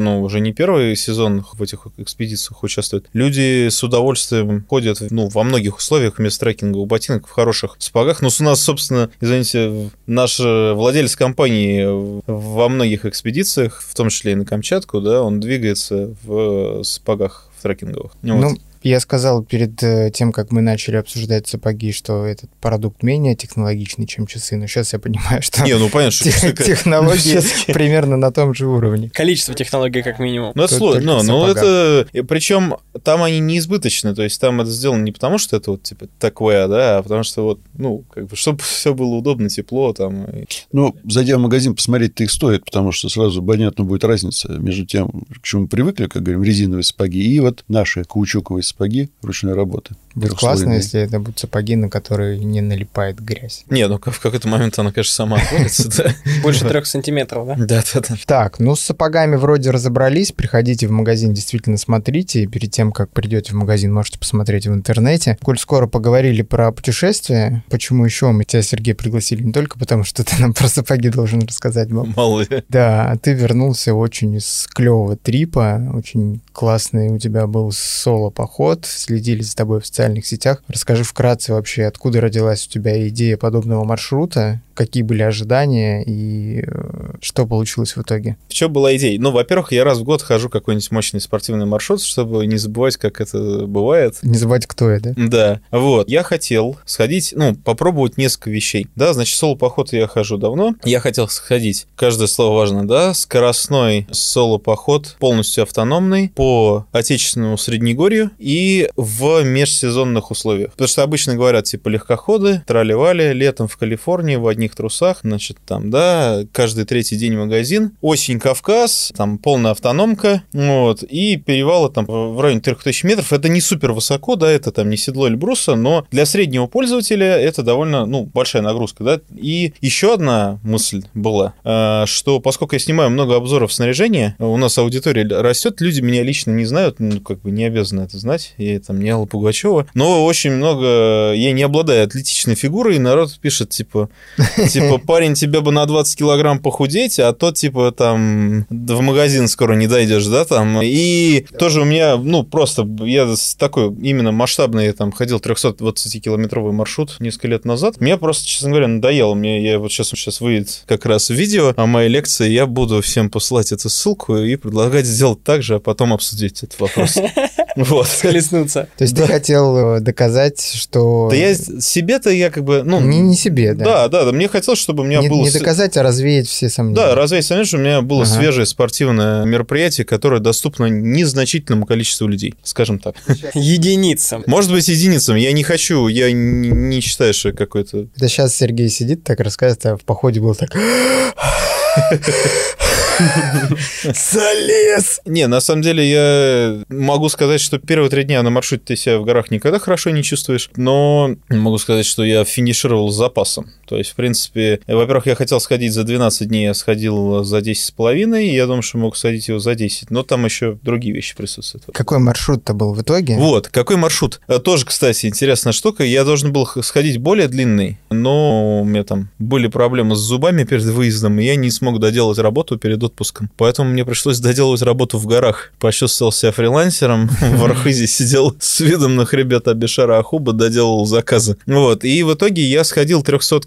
ну, уже не первый сезон в этих экспедициях участвует, люди с удовольствием ходят, ну, во многих условиях вместо трекинга у ботинок в хороших сапогах. Ну, у нас, собственно, извините, наш владелец компании во многих экспедициях, в том числе и на Камчатку, да, он двигается в сапогах трекинговых. Вот. Ну, я сказал перед э, тем, как мы начали обсуждать сапоги, что этот продукт менее технологичный, чем часы, но сейчас я понимаю, что Не, ну понятно, что тех- что- технологии примерно на том же уровне. Количество технологий как минимум. Ну, это сложно. только Ну, ну, это... Причем там они не избыточны. То есть там это сделано не потому, что это вот, типа, такое, да, а потому что вот, ну, как бы, чтобы все было удобно, тепло там. Ну, зайдя в магазин, посмотреть-то их стоит, потому что сразу понятно будет разница между тем, к чему мы привыкли, как говорим, резиновые сапоги, и вот наши каучуковые сапоги ручной работы. Будет классно, если это будут сапоги, на которые не налипает грязь. Не, ну, в какой-то момент она, конечно, сама отвалится, да. Больше трех сантиметров, да? Да, да, да. Так, ну с сапогами вроде разобрались. Приходите в магазин, действительно смотрите. И перед тем, как придете в магазин, можете посмотреть в интернете. Коль скоро поговорили про путешествия, почему еще мы тебя, Сергей, пригласили? Не только потому, что ты нам про сапоги должен рассказать, Боб. Мало ли. Да, а ты вернулся очень из клевого трипа, очень классный у тебя был соло-поход поход, следили за тобой в социальных сетях. Расскажи вкратце вообще, откуда родилась у тебя идея подобного маршрута, какие были ожидания и э, что получилось в итоге? В чем была идея? Ну, во-первых, я раз в год хожу какой-нибудь мощный спортивный маршрут, чтобы не забывать, как это бывает. Не забывать, кто я, да? Да. Вот. Я хотел сходить, ну, попробовать несколько вещей. Да, значит, соло-поход я хожу давно. Я хотел сходить, каждое слово важно, да, скоростной соло-поход, полностью автономный, по отечественному Среднегорью и в межсезонных условиях. Потому что обычно говорят, типа, легкоходы, трали-вали, летом в Калифорнии в одних трусах, значит, там, да, каждый третий день магазин. Осень Кавказ, там полная автономка, вот, и перевалы там в районе 3000 метров. Это не супер высоко, да, это там не седло Эльбруса, но для среднего пользователя это довольно, ну, большая нагрузка, да. И еще одна мысль была, э, что поскольку я снимаю много обзоров снаряжения, у нас аудитория растет, люди меня лично не знают, ну, как бы не обязаны это знать, я там не Алла Пугачева, но очень много, я не обладаю атлетичной фигурой, и народ пишет, типа, типа, парень, тебе бы на 20 килограмм похудеть, а то, типа, там, в магазин скоро не дойдешь, да, там. И тоже у меня, ну, просто, я такой именно масштабный, там, ходил 320-километровый маршрут несколько лет назад. Мне просто, честно говоря, надоело. Мне, я вот сейчас, сейчас выйдет как раз видео о моей лекции, я буду всем посылать эту ссылку и предлагать сделать так же, а потом обсудить этот вопрос. Вот. Схлестнуться. То есть ты хотел э, доказать, что... Да я себе-то я как бы, ну... Не, не себе, да. Да, да, да. Мне хотелось, чтобы у меня не, было... Не доказать, а развеять все сомнения. Да, развеять сомнения, что у меня было ага. свежее спортивное мероприятие, которое доступно незначительному количеству людей, скажем так. Единицам. Может быть, единицам. Я не хочу, я не, не считаю, что какой-то... Это сейчас Сергей сидит, так рассказывает, а в походе был так... Залез! Не, на самом деле я могу сказать, что первые три дня на маршруте ты себя в горах никогда хорошо не чувствуешь, но могу сказать, что я финишировал с запасом. То есть, в принципе, во-первых, я хотел сходить за 12 дней, я сходил за 10 с половиной, и я думаю, что мог сходить его за 10, но там еще другие вещи присутствуют. Какой маршрут-то был в итоге? Вот, какой маршрут? Э, тоже, кстати, интересная штука. Я должен был сходить более длинный, но у меня там были проблемы с зубами перед выездом, и я не смог доделать работу перед отпуском. Поэтому мне пришлось доделывать работу в горах. Почувствовал себя фрилансером, в Архизе сидел с видом на хребет Абишара Ахуба, доделал заказы. Вот, и в итоге я сходил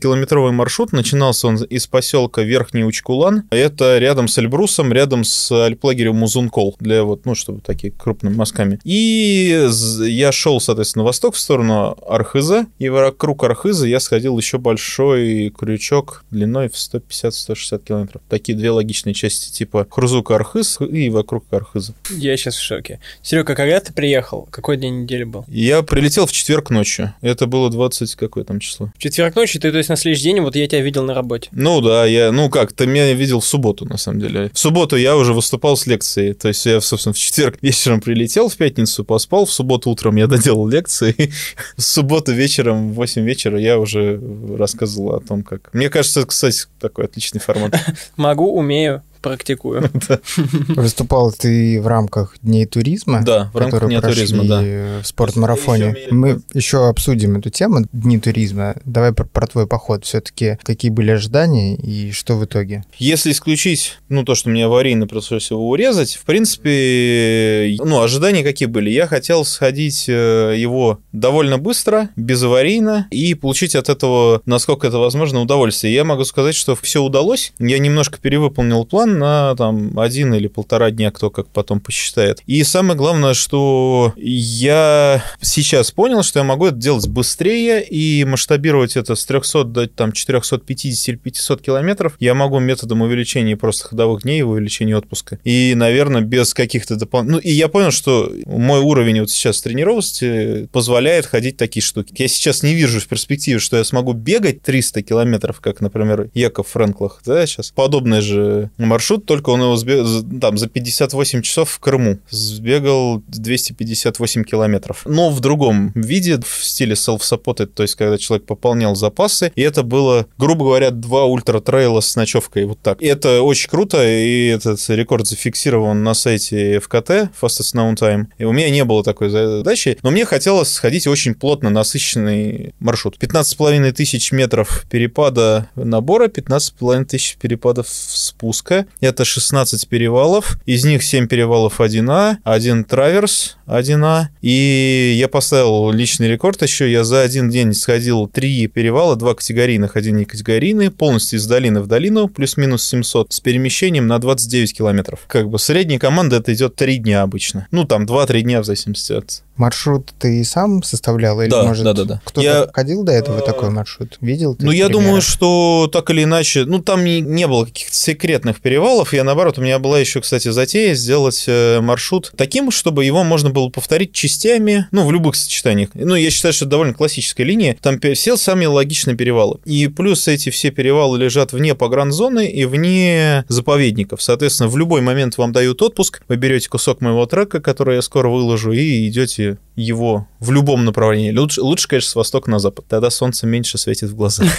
300-километровый маршрут, начинался он из поселка Верхний Учкулан. Это рядом с Эльбрусом, рядом с альплагерем Музункол, для вот, ну, чтобы такие крупными мазками. И я шел, соответственно, на восток в сторону Архиза, и вокруг Архиза я сходил еще большой крючок длиной в 150-160 километров. Такие две логичные части, типа Хрузук Архыз и вокруг Архыза. Я сейчас в шоке. Серега, когда ты приехал? Какой день недели был? Я прилетел в четверг ночью. Это было 20 какое там число? В четверг ночью, ты, то есть на следующий день, вот я тебя видел на работе. Ну да, я, ну как, ты меня видел в субботу, на самом деле. В субботу я уже выступал с лекцией. То есть я, собственно, в четверг вечером прилетел, в пятницу поспал, в субботу утром я доделал лекции. в субботу вечером в 8 вечера я уже рассказывал о том, как... Мне кажется, это, кстати, такой отличный формат. Могу, умею практикую. Выступал ты в рамках Дней туризма? Да, в рамках Дня туризма, да. в спортмарафоне. Мы еще обсудим эту тему Дни туризма. Давай про, твой поход. Все-таки какие были ожидания и что в итоге? Если исключить, ну, то, что мне аварийно пришлось его урезать, в принципе, ну, ожидания какие были? Я хотел сходить э, его довольно быстро, безаварийно, и получить от этого, насколько это возможно, удовольствие. Я могу сказать, что все удалось. Я немножко перевыполнил план, на там один или полтора дня, кто как потом посчитает. И самое главное, что я сейчас понял, что я могу это делать быстрее и масштабировать это с 300 до там 450 или 500 километров. Я могу методом увеличения просто ходовых дней и увеличения отпуска. И, наверное, без каких-то дополнительных... Ну, и я понял, что мой уровень вот сейчас тренировки позволяет ходить такие штуки. Я сейчас не вижу в перспективе, что я смогу бегать 300 километров, как, например, Яков Френклах, да, сейчас. Подобное же маршрут, только он его там, за 58 часов в Крыму сбегал 258 километров. Но в другом виде, в стиле self-supported, то есть когда человек пополнял запасы, и это было, грубо говоря, два ультра-трейла с ночевкой, вот так. И это очень круто, и этот рекорд зафиксирован на сайте FKT, Fastest Known Time. И у меня не было такой задачи, но мне хотелось сходить очень плотно насыщенный маршрут. 15,5 тысяч метров перепада набора, 15,5 тысяч перепадов спуска, Это 16 перевалов, из них 7 перевалов 1А, один траверс 1А, и я поставил личный рекорд еще, я за один день сходил 3 перевала, 2 категорийных, один не категорийный, полностью из долины в долину, плюс-минус 700, с перемещением на 29 километров. Как бы средняя команда это идет 3 дня обычно. Ну, там 2-3 дня в зависимости от Маршрут ты сам составлял? Или, Да, может, да, да, да. кто-то Я- ходил до этого такой маршрут? Видел ты Ну, я примеры? думаю, что так или иначе, ну, там не, не было каких-то секретных перевалов. Я, наоборот, у меня была еще, кстати, затея сделать э, маршрут таким, чтобы его можно было повторить частями, ну, в любых сочетаниях. Ну, я считаю, что это довольно классическая линия. Там все самые логичные перевалы. И плюс эти все перевалы лежат вне погранзоны и вне заповедников. Соответственно, в любой момент вам дают отпуск, вы берете кусок моего трека, который я скоро выложу, и идете его в любом направлении. Лучше, лучше, конечно, с востока на запад. Тогда солнце меньше светит в глаза.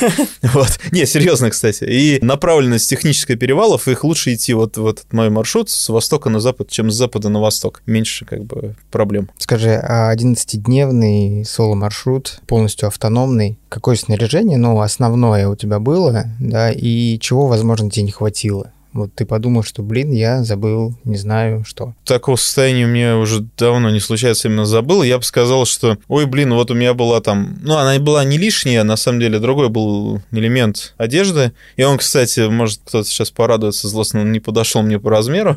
Вот. Не, серьезно, кстати. И направленность технической перевалов, их лучше идти вот в этот мой маршрут с востока на запад, чем с запада на восток. Меньше как бы проблем. Скажи, а 11-дневный соло-маршрут, полностью автономный, какое снаряжение, ну, основное у тебя было, да, и чего, возможно, тебе не хватило? Вот ты подумал, что, блин, я забыл, не знаю, что. Такого состояния у меня уже давно не случается, именно забыл. Я бы сказал, что, ой, блин, вот у меня была там... Ну, она была не лишняя, на самом деле, другой был элемент одежды. И он, кстати, может, кто-то сейчас порадуется, злостно он не подошел мне по размеру.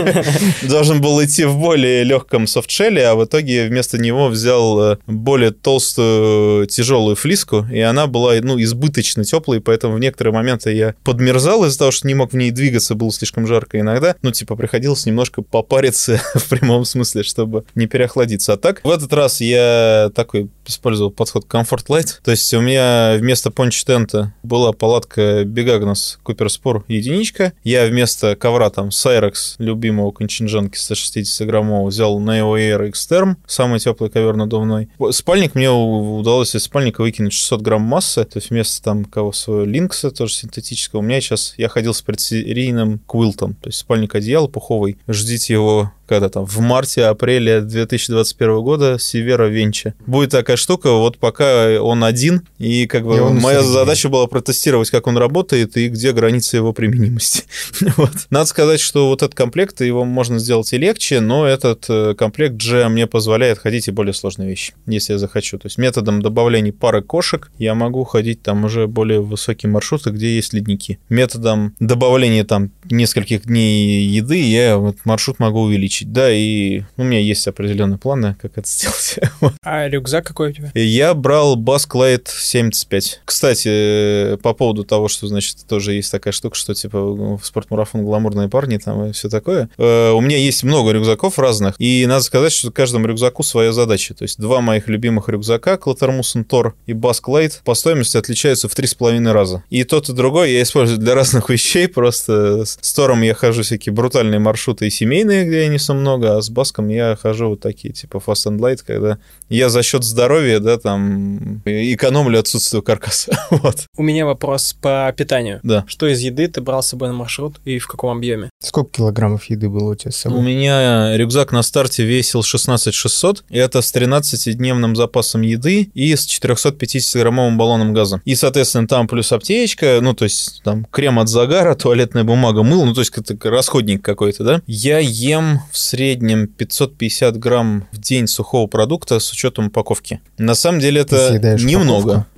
Должен был идти в более легком софтшеле, а в итоге вместо него взял э, более толстую, тяжелую флиску, и она была, ну, избыточно теплой, поэтому в некоторые моменты я подмерзал из-за того, что не мог в ней двигаться, было слишком жарко иногда. Ну, типа, приходилось немножко попариться в прямом смысле, чтобы не переохладиться. А так, в этот раз я такой использовал подход Comfort Light. То есть у меня вместо понч-тента была палатка Бегагнос Куперспор единичка. Я вместо ковра там Cyrex, любимого кончинжанки 160-граммового, взял Neo Air Xterm, самый теплый ковер надувной. Спальник мне удалось из спальника выкинуть 600 грамм массы, то есть вместо там кого своего Линкса, тоже синтетического, у меня сейчас, я ходил с предсерийным квилтом, то есть спальник одеял пуховый. Ждите его когда там, в марте-апреле 2021 года Севера Венча. Будет такая штука, вот пока он один, и как бы И он моя среди. задача была протестировать, как он работает и где границы его применимости. вот. Надо сказать, что вот этот комплект, его можно сделать и легче, но этот э, комплект же мне позволяет ходить и более сложные вещи, если я захочу. То есть методом добавления пары кошек я могу ходить там уже более высокие маршруты, где есть ледники. Методом добавления там нескольких дней еды я вот маршрут могу увеличить. Да, и у меня есть определенные планы, как это сделать. А рюкзак какой у тебя? Я брал Basque 75. Кстати, э, по поводу того, что, значит, тоже есть такая штука, что, типа, ну, в спортмарафон гламурные парни там и все такое. Э, У меня есть много рюкзаков разных, и надо сказать, что каждому рюкзаку своя задача. То есть два моих любимых рюкзака, Клатермусен Тор и Basque Light, по стоимости отличаются в три с половиной раза. И тот, и другой я использую для разных вещей, просто с Тором я хожу всякие брутальные маршруты и семейные, где я несу много, а с Баском я хожу вот такие, типа Fast and Light, когда я за счет здоровья, да, там, экономлю отсутствие каркаса. вот. У меня вопрос по питанию. Да. Что из еды ты брал с собой на маршрут и в каком объеме? Сколько килограммов еды было у тебя с У собой? меня рюкзак на старте весил 16 600, и это с 13-дневным запасом еды и с 450-граммовым баллоном газа. И, соответственно, там плюс аптечка, ну, то есть там крем от загара, туалетная бумага, мыло, ну, то есть это расходник какой-то, да. Я ем в среднем 550 грамм в день сухого продукта с учетом упаковки. На самом деле это немного. Упаковку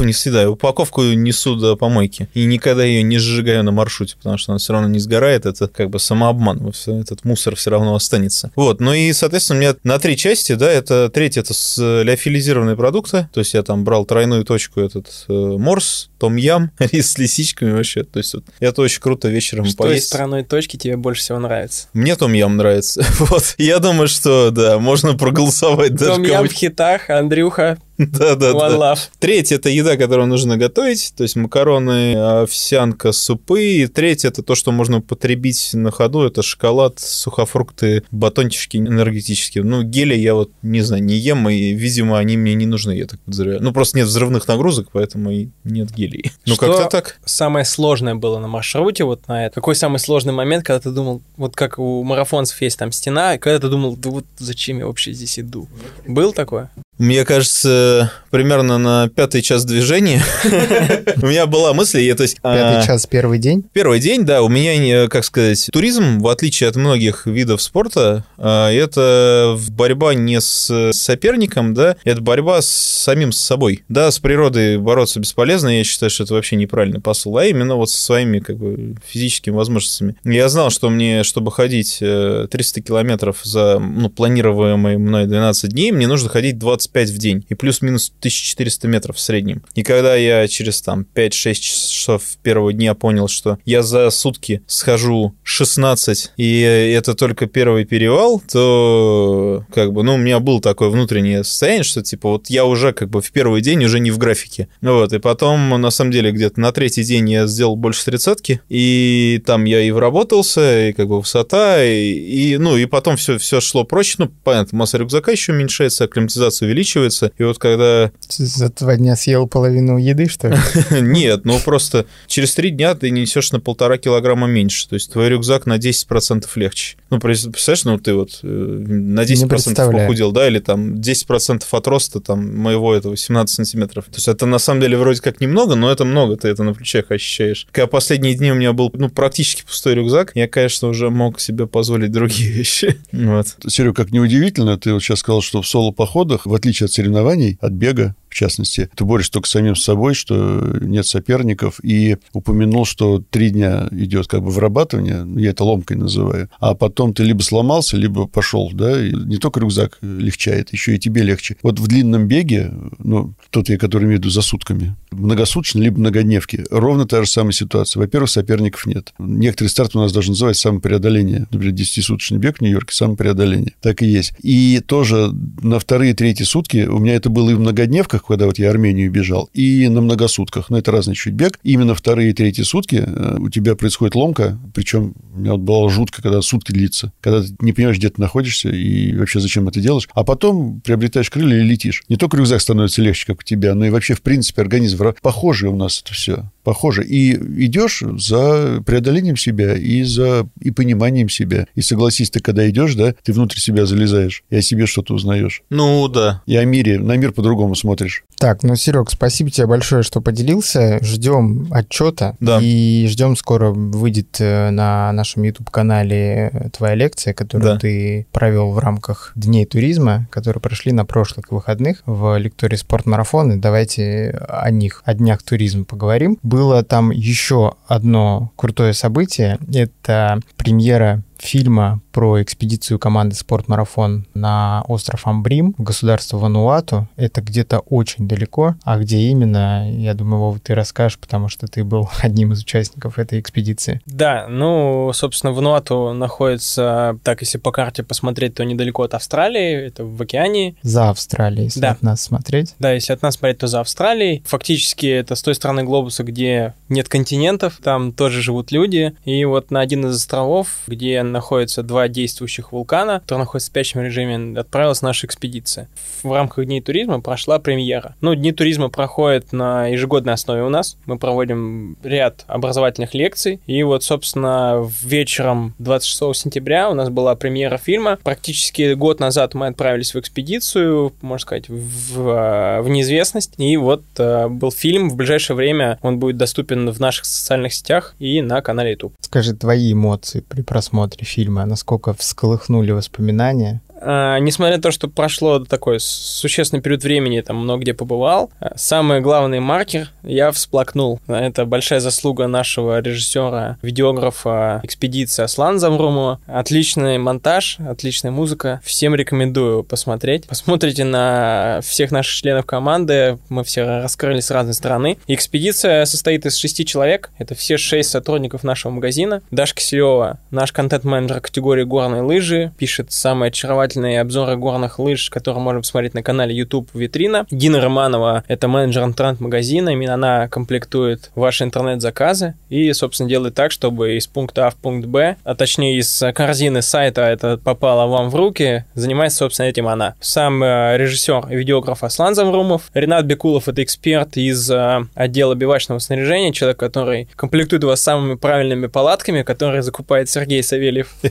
не съедаю. Упаковку несу до помойки. И никогда ее не сжигаю на маршруте, потому что она все равно не сгорает. Это как бы самообман. Этот мусор все равно останется. Вот. Ну и, соответственно, у меня на три части, да, это треть это с леофилизированные продукты. То есть я там брал тройную точку этот э, морс, том-ям, рис с лисичками вообще. То есть вот, это очень круто вечером Что из поесть. стороной точки тебе больше всего нравится? Мне том-ям нравится. Вот. Я думаю, что, да, можно проголосовать даже Том Ям кому- в хитах, Андрюха, Да, да, one да. love. Третье это еда, которую нужно готовить, то есть макароны, овсянка, супы. И третье это то, что можно потребить на ходу, это шоколад, сухофрукты, батончики энергетические. Ну, гели я вот, не знаю, не ем, и, видимо, они мне не нужны, я так подозреваю. Ну, просто нет взрывных нагрузок, поэтому и нет гелей. Ну, Что как-то так. Самое сложное было на маршруте вот на это? Какой самый сложный момент, когда ты думал, вот как у марафонцев есть там стена, и когда ты думал, да вот зачем я вообще здесь иду? Был такое? Мне кажется, примерно на пятый час движения у меня была мысль, я, то есть... Пятый а, час, первый день? Первый день, да. У меня, как сказать, туризм, в отличие от многих видов спорта, а, это борьба не с соперником, да, это борьба с самим собой. Да, с природой бороться бесполезно, я считаю, что это вообще неправильный посыл, а именно вот со своими как бы физическими возможностями. Я знал, что мне, чтобы ходить 300 э, километров за ну, планируемые мной 12 дней, мне нужно ходить 25 в день и плюс-минус 1400 метров в среднем. И когда я через там 5-6 часов первого дня понял, что я за сутки схожу 16, и это только первый перевал, то как бы, ну, у меня был такое внутреннее состояние, что типа вот я уже как бы в первый день уже не в графике. Вот, и потом, на самом деле, где-то на третий день я сделал больше тридцатки, и там я и вработался, и как бы высота, и, и ну, и потом все, все шло проще. Ну, понятно, масса рюкзака еще уменьшается, акклиматизация увеличивается. И вот когда... За два дня съел половину еды, что ли? Нет, ну просто через три дня ты несешь на полтора килограмма меньше. То есть твой рюкзак на 10% легче. Ну, представляешь, ну ты вот э, на 10% похудел, да, или там 10% от роста там моего этого 17 сантиметров. То есть это на самом деле вроде как немного, но это много, ты это на плечах ощущаешь. Когда последние дни у меня был, ну, практически пустой рюкзак, я, конечно, уже мог себе позволить другие вещи. Вот. Серега, как неудивительно, ты вот сейчас сказал, что в соло-походах, в отличие от соревнований, от бега, в частности. Ты борешься только самим собой, что нет соперников, и упомянул, что три дня идет как бы вырабатывание, я это ломкой называю, а потом ты либо сломался, либо пошел, да, и не только рюкзак легчает, еще и тебе легче. Вот в длинном беге, ну, тот я, который имею в виду за сутками, многосуточно, либо многодневки, ровно та же самая ситуация. Во-первых, соперников нет. Некоторые старты у нас даже называют самопреодоление. Например, 10-суточный бег в Нью-Йорке, самопреодоление. Так и есть. И тоже на вторые, третьи сутки, у меня это было и в многодневках, когда вот я Армению бежал, и на многосутках. Но это разный чуть бег. Именно вторые и третьи сутки э, у тебя происходит ломка, причем у меня вот было жутко, когда сутки длится, когда ты не понимаешь, где ты находишься и вообще зачем это делаешь. А потом приобретаешь крылья и летишь. Не только рюкзак становится легче, как у тебя, но и вообще, в принципе, организм похожий у нас это все похоже. И идешь за преодолением себя и за и пониманием себя. И согласись, ты когда идешь, да, ты внутрь себя залезаешь и о себе что-то узнаешь. Ну, да. И о мире, на мир по-другому смотришь. mesaj Так, ну, Серег, спасибо тебе большое, что поделился. Ждем отчета. Да. И ждем скоро выйдет э, на нашем YouTube-канале твоя лекция, которую да. ты провел в рамках Дней туризма, которые прошли на прошлых выходных в лектории спортмарафон. давайте о них, о днях туризма поговорим было там еще одно крутое событие. Это премьера фильма про экспедицию команды «Спортмарафон» на остров Амбрим государство Вануату. Это где-то очень далеко. А где именно, я думаю, Вова, ты расскажешь, потому что ты был одним из участников этой экспедиции. Да, ну, собственно, Вануату находится, так если по карте посмотреть, то недалеко от Австралии, это в океане. За Австралией, если да. от нас смотреть. Да, если от нас смотреть, то за Австралией. Фактически это с той стороны глобуса, где нет континентов, там тоже живут люди. И вот на один из островов, где находится два действующих вулкана, которые находятся в спящем режиме, отправилась наша экспедиция. В рамках Дней туризма прошла премьера. Ну, Дни туризма проходят на ежегодной основе у нас. Мы проводим ряд образовательных лекций. И вот, собственно, вечером 26 сентября у нас была премьера фильма. Практически год назад мы отправились в экспедицию, можно сказать, в, в неизвестность. И вот э, был фильм. В ближайшее время он будет доступен в наших социальных сетях и на канале YouTube. Скажи твои эмоции при просмотре фильма, насколько всколыхнули воспоминания? А, несмотря на то, что прошло такой существенный период времени, там много где побывал, а, самый главный маркер я всплакнул. Это большая заслуга нашего режиссера, видеографа экспедиции Аслан Замрумова. Отличный монтаж, отличная музыка. Всем рекомендую посмотреть. Посмотрите на всех наших членов команды. Мы все раскрыли с разной стороны. Экспедиция состоит из шести человек. Это все шесть сотрудников нашего магазина. Даша Киселева, наш контент-менеджер категории горные лыжи, пишет самые очаровательные познавательные обзоры горных лыж, которые можно посмотреть на канале YouTube Витрина. Дина Романова — это менеджер интернет-магазина, именно она комплектует ваши интернет-заказы и, собственно, делает так, чтобы из пункта А в пункт Б, а точнее из корзины сайта это попало вам в руки, занимается, собственно, этим она. Сам э, режиссер и видеограф Аслан Замрумов. Ренат Бекулов — это эксперт из э, отдела бивачного снаряжения, человек, который комплектует вас самыми правильными палатками, которые закупает Сергей Савельев.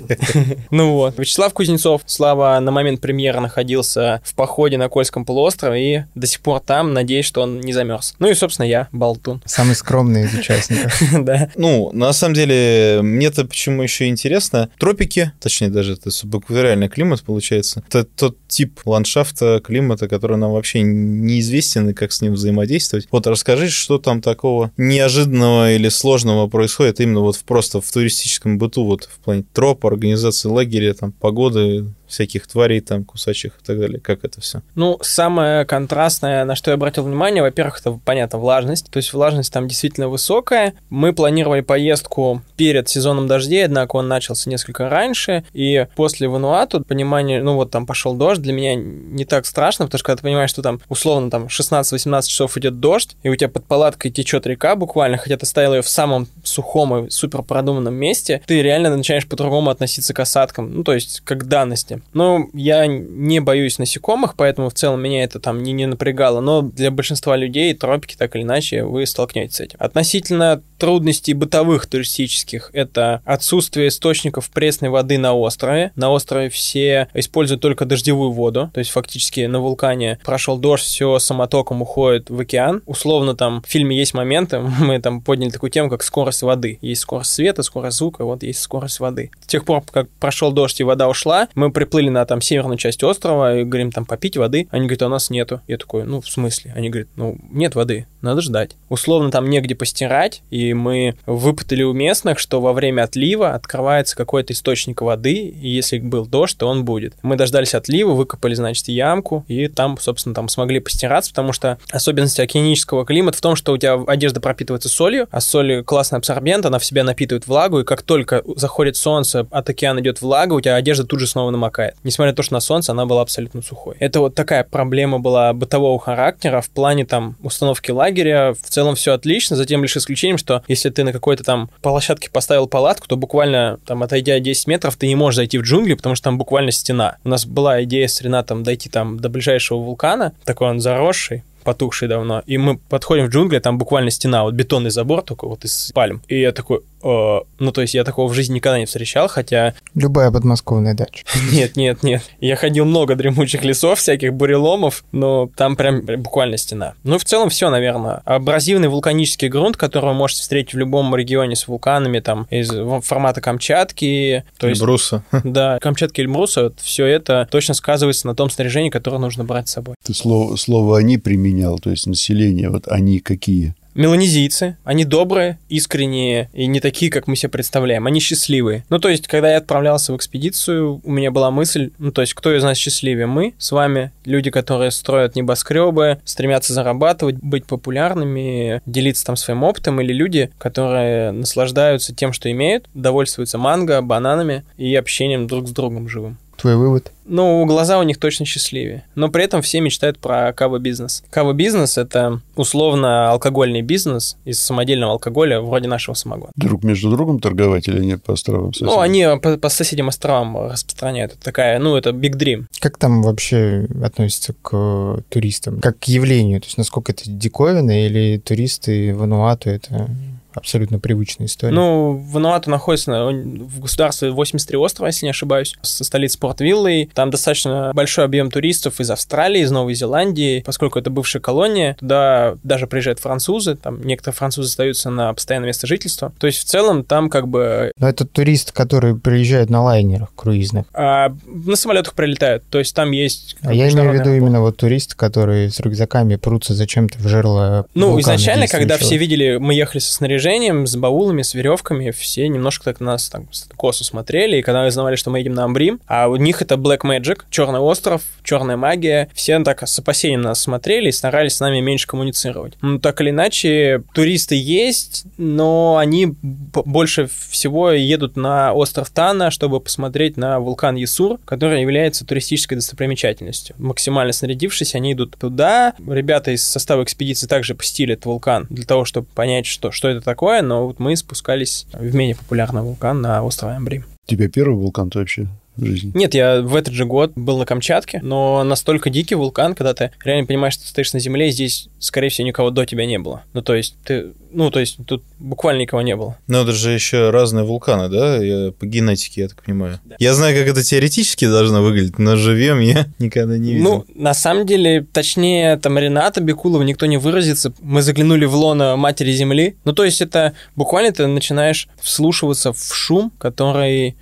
Ну вот. Вячеслав Кузнецов, Слава которого на момент премьеры находился в походе на Кольском полуострове и до сих пор там, надеюсь, что он не замерз. Ну и, собственно, я, Болтун. Самый скромный из участников. Да. Ну, на самом деле, мне-то почему еще интересно, тропики, точнее даже это субэкваториальный климат получается, это тот тип ландшафта, климата, который нам вообще неизвестен и как с ним взаимодействовать. Вот расскажи, что там такого неожиданного или сложного происходит именно вот в, просто в туристическом быту, вот в плане троп, организации лагеря, там, погоды, всяких тварей там, кусачих и так далее. Как это все? Ну, самое контрастное, на что я обратил внимание, во-первых, это, понятно, влажность. То есть влажность там действительно высокая. Мы планировали поездку перед сезоном дождей, однако он начался несколько раньше. И после Вануату понимание, ну вот там пошел дождь, для меня не так страшно, потому что когда ты понимаешь, что там условно там 16-18 часов идет дождь, и у тебя под палаткой течет река буквально, хотя ты стоял ее в самом сухом и супер продуманном месте, ты реально начинаешь по-другому относиться к осадкам, ну то есть как данности. Ну, я не боюсь насекомых, поэтому в целом меня это там не, не напрягало, но для большинства людей тропики так или иначе вы столкнетесь с этим. Относительно трудностей бытовых туристических, это отсутствие источников пресной воды на острове. На острове все используют только дождевую воду, то есть фактически на вулкане прошел дождь, все самотоком уходит в океан. Условно там в фильме есть моменты, мы там подняли такую тему, как скорость воды. Есть скорость света, скорость звука, вот есть скорость воды. С тех пор, как прошел дождь и вода ушла, мы приплыли на там северную часть острова и говорим там попить воды. Они говорят, а у нас нету. Я такой, ну в смысле? Они говорят, ну нет воды, надо ждать. Условно там негде постирать, и мы выпытали у местных, что во время отлива открывается какой-то источник воды, и если был дождь, то он будет. Мы дождались отлива, выкопали, значит, ямку, и там, собственно, там смогли постираться, потому что особенность океанического климата в том, что у тебя одежда пропитывается солью, а соль классный абсорбент, она в себя напитывает влагу, и как только заходит солнце, от океана идет влага, у тебя одежда тут же снова намокает. Несмотря на то, что на солнце она была абсолютно сухой. Это вот такая проблема была бытового характера в плане там установки лагеря. В целом все отлично, затем лишь исключением, что если ты на какой-то там площадке поставил палатку, то буквально там отойдя 10 метров, ты не можешь зайти в джунгли, потому что там буквально стена. У нас была идея с Ренатом дойти там до ближайшего вулкана, такой он заросший, потухший давно. И мы подходим в джунгли, там буквально стена, вот бетонный забор только вот из пальм. И я такой, ну, то есть я такого в жизни никогда не встречал, хотя... Любая подмосковная дача. Нет, нет, нет. Я ходил много дремучих лесов, всяких буреломов, но там прям буквально стена. Ну, в целом все, наверное. Абразивный вулканический грунт, который вы можете встретить в любом регионе с вулканами, там, из формата Камчатки. То есть, Эльбруса. Да, Камчатки, Эльбруса, вот все это точно сказывается на том снаряжении, которое нужно брать с собой. Ты слово, слово «они» применял, то есть население, вот «они» какие? Меланезийцы, они добрые, искренние и не такие, как мы себе представляем. Они счастливые. Ну, то есть, когда я отправлялся в экспедицию, у меня была мысль, ну, то есть, кто из нас счастливее? Мы с вами, люди, которые строят небоскребы, стремятся зарабатывать, быть популярными, делиться там своим опытом, или люди, которые наслаждаются тем, что имеют, довольствуются манго, бананами и общением друг с другом живым. Твой вывод? Ну, глаза у них точно счастливее. Но при этом все мечтают про кава-бизнес. Кава-бизнес — это условно алкогольный бизнес из самодельного алкоголя, вроде нашего самогона. Друг между другом торговать или не по островам соседям? Ну, они по, по соседям островам распространяют. Это такая, ну, это big dream. Как там вообще относятся к туристам? Как к явлению? То есть насколько это диковина или туристы в Ануату это абсолютно привычная история. Ну, Вануату находится в государстве 83 острова, если не ошибаюсь, со столицей Порт-Виллой. Там достаточно большой объем туристов из Австралии, из Новой Зеландии, поскольку это бывшая колония. Туда даже приезжают французы, там некоторые французы остаются на постоянное место жительства. То есть в целом там как бы... Но это турист, который приезжает на лайнерах круизных. А, на самолетах прилетают, то есть там есть... А я имею в виду именно вот туристы, которые с рюкзаками прутся зачем-то в жерло Ну, изначально, когда все видели, мы ехали со снаряжением, снаряжением, с баулами, с веревками, все немножко так нас там косо смотрели, и когда узнавали, что мы едем на Амбрим, а у них это Black Magic, Черный остров, черная магия, все так с опасением нас смотрели и старались с нами меньше коммуницировать. Ну, так или иначе, туристы есть, но они больше всего едут на остров Тана, чтобы посмотреть на вулкан Ясур, который является туристической достопримечательностью. Максимально снарядившись, они идут туда. Ребята из состава экспедиции также посетили этот вулкан для того, чтобы понять, что, что это такое такое, но вот мы спускались в менее популярный вулкан на острове Амбри. Тебя первый вулкан ты вообще жизни? Нет, я в этот же год был на Камчатке, но настолько дикий вулкан, когда ты реально понимаешь, что ты стоишь на земле, и здесь, скорее всего, никого до тебя не было. Ну, то есть, ты, ну, то есть, тут буквально никого не было. Но это же еще разные вулканы, да? Я, по генетике, я так понимаю. Да. Я знаю, как это теоретически должно выглядеть, но живем я никогда не видел. Ну, на самом деле, точнее, там Рената Бекулова никто не выразится. Мы заглянули в лоно матери Земли. Ну, то есть, это буквально ты начинаешь вслушиваться в шум, который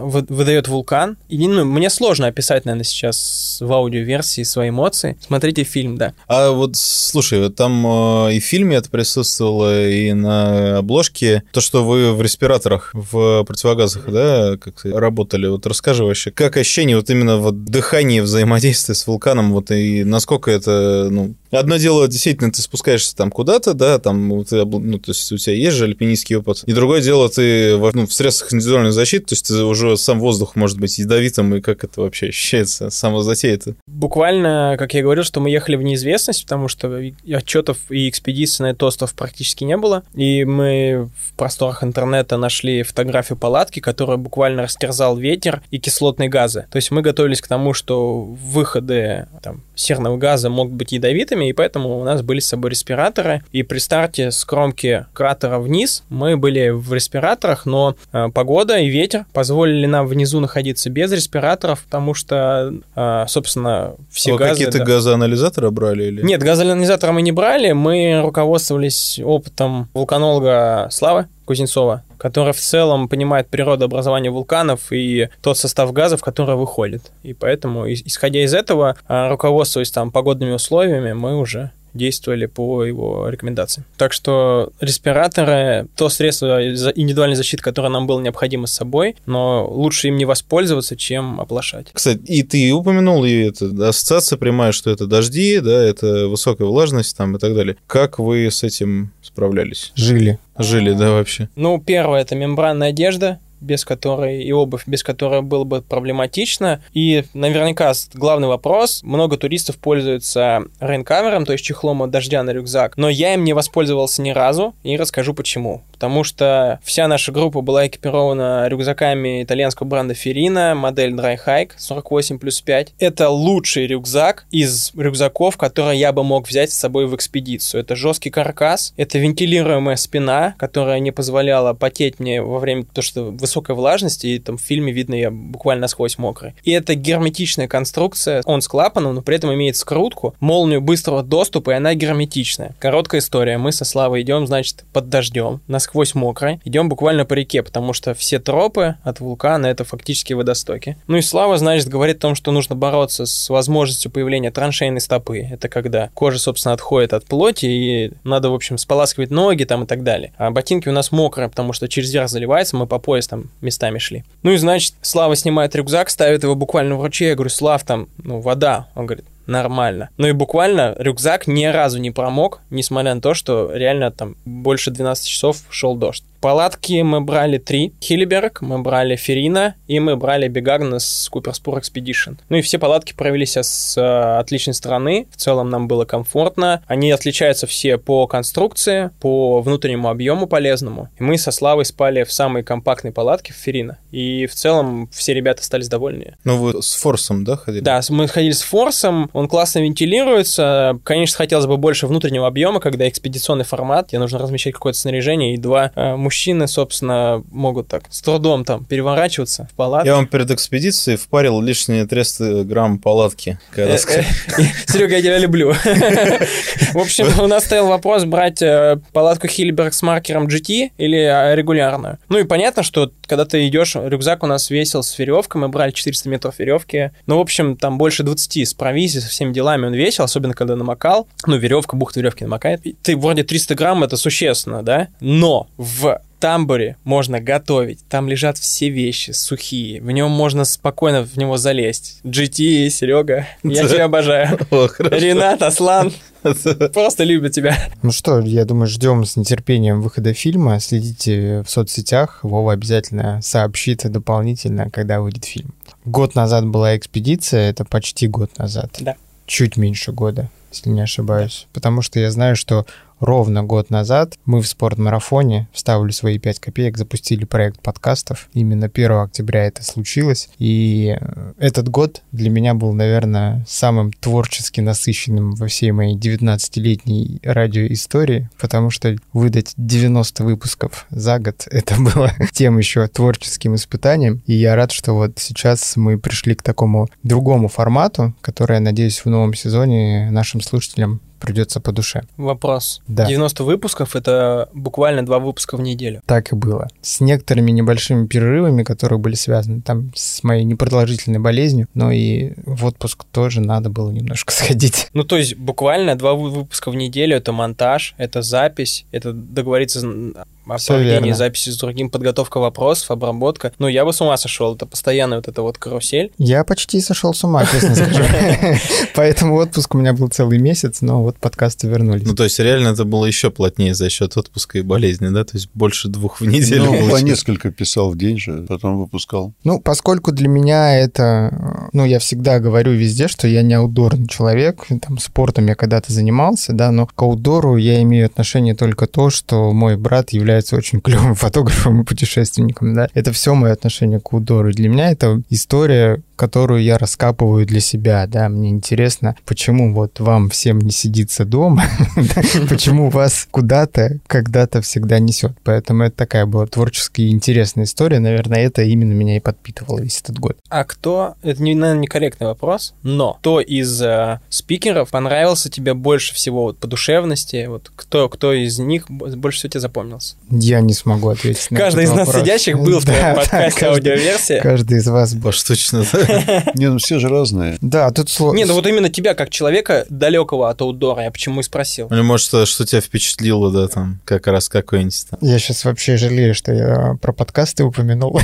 выдает вулкан. И ну, мне сложно описать, наверное, сейчас в аудиоверсии свои эмоции. Смотрите фильм, да. А вот, слушай, там э, и в фильме это присутствовало, и на обложке. То, что вы в респираторах, в противогазах, да, как работали. Вот расскажи вообще, как ощущение вот именно вот дыхание, взаимодействие с вулканом, вот и насколько это, ну, Одно дело, действительно, ты спускаешься там куда-то, да, там, ты, ну, то есть у тебя есть же альпинистский опыт. И другое дело, ты ну, в средствах индивидуальной защиты, то есть ты уже сам воздух может быть ядовитым, и как это вообще ощущается, сама затея это? Буквально, как я говорил, что мы ехали в неизвестность, потому что отчетов и экспедиций на этот остров практически не было. И мы в просторах интернета нашли фотографию палатки, которую буквально растерзал ветер и кислотные газы. То есть мы готовились к тому, что выходы там, серного газа могут быть ядовитыми, и поэтому у нас были с собой респираторы. И при старте с кромки кратера вниз мы были в респираторах, но э, погода и ветер позволили нам внизу находиться без респираторов, потому что, э, собственно, все а газы... какие-то да. газоанализаторы брали? Или? Нет, газоанализаторы мы не брали, мы руководствовались опытом вулканолога Славы Кузнецова, который в целом понимает природу образования вулканов и тот состав газов, который выходит. И поэтому, исходя из этого, а, руководствуясь там погодными условиями, мы уже действовали по его рекомендациям. Так что респираторы — то средство индивидуальной защиты, которое нам было необходимо с собой, но лучше им не воспользоваться, чем оплошать. Кстати, и ты упомянул, и это ассоциация прямая, что это дожди, да, это высокая влажность там и так далее. Как вы с этим справлялись? Жили. Жили, да, вообще? Ну, первое — это мембранная одежда, без которой и обувь, без которой было бы проблематично. И наверняка главный вопрос, много туристов пользуются рейнкамером, то есть чехлом от дождя на рюкзак, но я им не воспользовался ни разу и расскажу почему потому что вся наша группа была экипирована рюкзаками итальянского бренда Ferrina, модель Dry Hike 48 плюс 5. Это лучший рюкзак из рюкзаков, которые я бы мог взять с собой в экспедицию. Это жесткий каркас, это вентилируемая спина, которая не позволяла потеть мне во время того, что высокой влажности, и там в фильме видно я буквально насквозь мокрый. И это герметичная конструкция, он с клапаном, но при этом имеет скрутку, молнию быстрого доступа, и она герметичная. Короткая история. Мы со Славой идем, значит, под дождем, насквозь мокрой. Идем буквально по реке, потому что все тропы от вулкана это фактически водостоки. Ну и Слава, значит, говорит о том, что нужно бороться с возможностью появления траншейной стопы. Это когда кожа, собственно, отходит от плоти, и надо, в общем, споласкивать ноги там и так далее. А ботинки у нас мокрые, потому что через верх заливается, мы по пояс там местами шли. Ну и, значит, Слава снимает рюкзак, ставит его буквально в ручей. Я говорю, Слав, там, ну, вода. Он говорит, нормально. Ну и буквально рюкзак ни разу не промок, несмотря на то, что реально там больше 12 часов шел дождь. Палатки мы брали три. Хиллиберг, мы брали Ферина и мы брали Бегагнес Куперспор Expedition. Ну и все палатки провелись с э, отличной стороны. В целом нам было комфортно. Они отличаются все по конструкции, по внутреннему объему полезному. И мы со Славой спали в самой компактной палатке в Ферина. И в целом все ребята остались довольны. Ну вы с форсом, да, ходили? Да, мы ходили с форсом. Он классно вентилируется. Конечно, хотелось бы больше внутреннего объема, когда экспедиционный формат, где нужно размещать какое-то снаряжение и два э, мужчины, собственно, могут так с трудом там переворачиваться в палатке. Я вам перед экспедицией впарил лишние 300 грамм палатки. Э, э, Серега, я тебя люблю. В общем, у нас стоял вопрос брать э, палатку Хильберг с маркером GT или регулярную. Ну и понятно, что когда ты идешь, рюкзак у нас весил с веревкой, мы брали 400 метров веревки. Ну, в общем, там больше 20 с провизией, со всеми делами он весил, особенно когда намокал. Ну, веревка, бухта веревки намокает. Ты вроде 300 грамм, это существенно, да? Но в тамбуре можно готовить. Там лежат все вещи сухие. В нем можно спокойно в него залезть. GT, Серега, я тебя обожаю. Ренат, Аслан, просто любят тебя. Ну что, я думаю, ждем с нетерпением выхода фильма. Следите в соцсетях. Вова обязательно сообщит дополнительно, когда выйдет фильм. Год назад была экспедиция, это почти год назад. Да. Чуть меньше года, если не ошибаюсь. Потому что я знаю, что ровно год назад мы в спортмарафоне вставили свои 5 копеек, запустили проект подкастов. Именно 1 октября это случилось. И э, этот год для меня был, наверное, самым творчески насыщенным во всей моей 19-летней радиоистории, потому что выдать 90 выпусков за год — это было тем еще творческим испытанием. И я рад, что вот сейчас мы пришли к такому другому формату, который, я надеюсь, в новом сезоне нашим слушателям придется по душе. Вопрос. Да. 90 выпусков — это буквально два выпуска в неделю. Так и было. С некоторыми небольшими перерывами, которые были связаны там с моей непродолжительной болезнью, но и в отпуск тоже надо было немножко сходить. Ну, то есть буквально два вы- выпуска в неделю — это монтаж, это запись, это договориться верно. записи с другим, подготовка вопросов, обработка. Ну, я бы с ума сошел. Это постоянно вот эта вот карусель. Я почти сошел с ума, честно скажу. Поэтому отпуск у меня был целый месяц, но вот подкасты вернулись. Ну, то есть реально это было еще плотнее за счет отпуска и болезни, да? То есть больше двух в неделю. Ну, по несколько писал в день же, потом выпускал. Ну, поскольку для меня это, ну, я всегда говорю везде, что я не аутдорный человек, там, спортом я когда-то занимался, да, но к аутдору я имею отношение только то, что мой брат является очень клевым фотографом и путешественником, да. Это все мое отношение к аутдору. И для меня это история, которую я раскапываю для себя, да. Мне интересно, почему вот вам всем не сидится дома, почему вас куда-то когда-то всегда несет. Поэтому это такая была творческая и интересная история. Наверное, это именно меня и подпитывало весь этот год. А кто, это, не, наверное, некорректный вопрос, но кто из э, спикеров понравился тебе больше всего вот, по душевности? Вот кто, кто из них бо- больше всего тебе запомнился? Я не смогу ответить на Каждый этот из нас вопрос. сидящих был в твоем да, подкасте каждый- аудиоверсия. Каждый из вас был. Поштучно, да? Не, ну все же разные. Да, тут сложно. Не, ну вот именно тебя, как человека далекого от аутдора, я почему и спросил. Или, может, что, что тебя впечатлило, да, там, как раз какой-нибудь там. Я сейчас вообще жалею, что я про подкасты упомянул.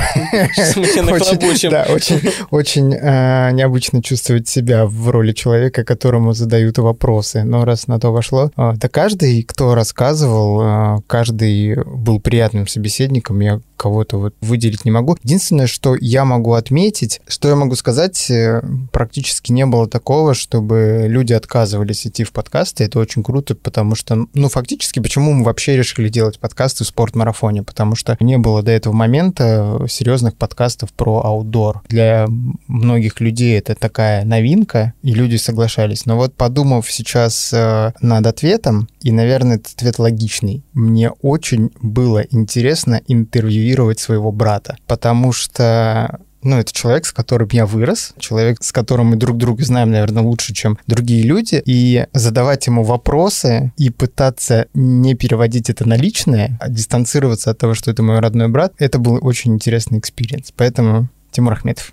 Да, очень э, необычно чувствовать себя в роли человека, которому задают вопросы. Но раз на то вошло, э, да каждый, кто рассказывал, э, каждый был приятным собеседником. Я кого-то вот выделить не могу. Единственное, что я могу отметить, что я могу сказать, э, практически не было такого, чтобы люди отказывались идти в подкасты. Это очень круто, потому что, ну, фактически, почему мы вообще решили делать подкасты в спортмарафоне? Потому что не было до этого момента серьезных подкастов про аутдор. Для многих людей это такая новинка, и люди соглашались. Но вот подумав сейчас э, над ответом, и, наверное, этот ответ логичный, мне очень было интересно интервьюировать своего брата, потому что ну, это человек, с которым я вырос, человек, с которым мы друг друга знаем, наверное, лучше, чем другие люди, и задавать ему вопросы и пытаться не переводить это на личное, а дистанцироваться от того, что это мой родной брат, это был очень интересный experience. Поэтому Тимур Ахметов.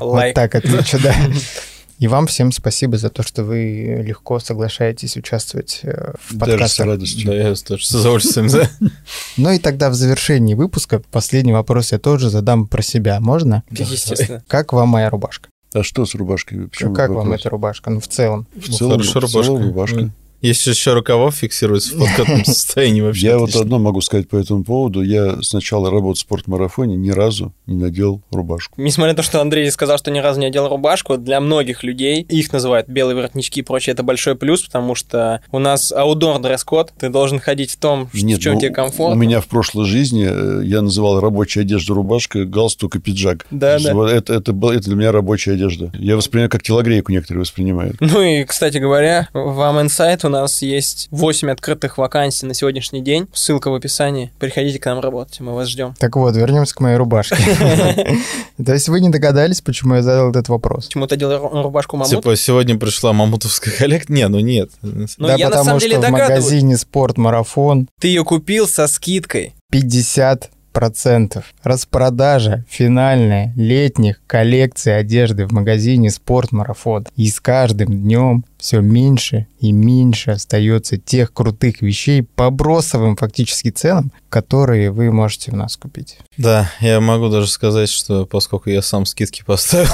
Вот так отвечу, да. И вам всем спасибо за то, что вы легко соглашаетесь участвовать э, в подкастах. Даже с радостью. Да, я тоже с удовольствием, да. Ну и тогда в завершении выпуска последний вопрос я тоже задам про себя. Можно? Естественно. Как вам моя рубашка? А что с рубашкой? Почему как вам эта рубашка? Ну, в целом. В целом, хорошо, в целом рубашка. Если еще рукава фиксируются в подкатном состоянии, вообще Я вот одно могу сказать по этому поводу. Я с начала работы в спортмарафоне ни разу не надел рубашку. Несмотря на то, что Андрей сказал, что ни разу не одел рубашку, для многих людей, их называют белые воротнички и прочее, это большой плюс, потому что у нас аудор дресс-код, ты должен ходить в том, в Нет, чем ну, тебе комфортно. У меня в прошлой жизни э, я называл рабочая одежда рубашка, галстук и пиджак. Да, да. Это, это, был- это для меня рабочая одежда. Я воспринимаю, как телогрейку некоторые воспринимают. Ну и, кстати говоря, в Am Insight у нас есть 8 открытых вакансий на сегодняшний день. Ссылка в описании. Приходите к нам работать, мы вас ждем. Так вот, вернемся к моей рубашке. То есть вы не догадались, почему я задал этот вопрос? Почему ты одел ру- рубашку мамут? Типа, сегодня пришла мамутовская коллекция? Не, ну нет. Ну, да, я на потому самом деле что в магазине «Спортмарафон» Ты ее купил со скидкой. 50 процентов. Распродажа финальная летних коллекций одежды в магазине «Спортмарафон». И с каждым днем все меньше и меньше остается тех крутых вещей по бросовым фактически ценам, которые вы можете у нас купить. Да, я могу даже сказать, что поскольку я сам скидки поставил,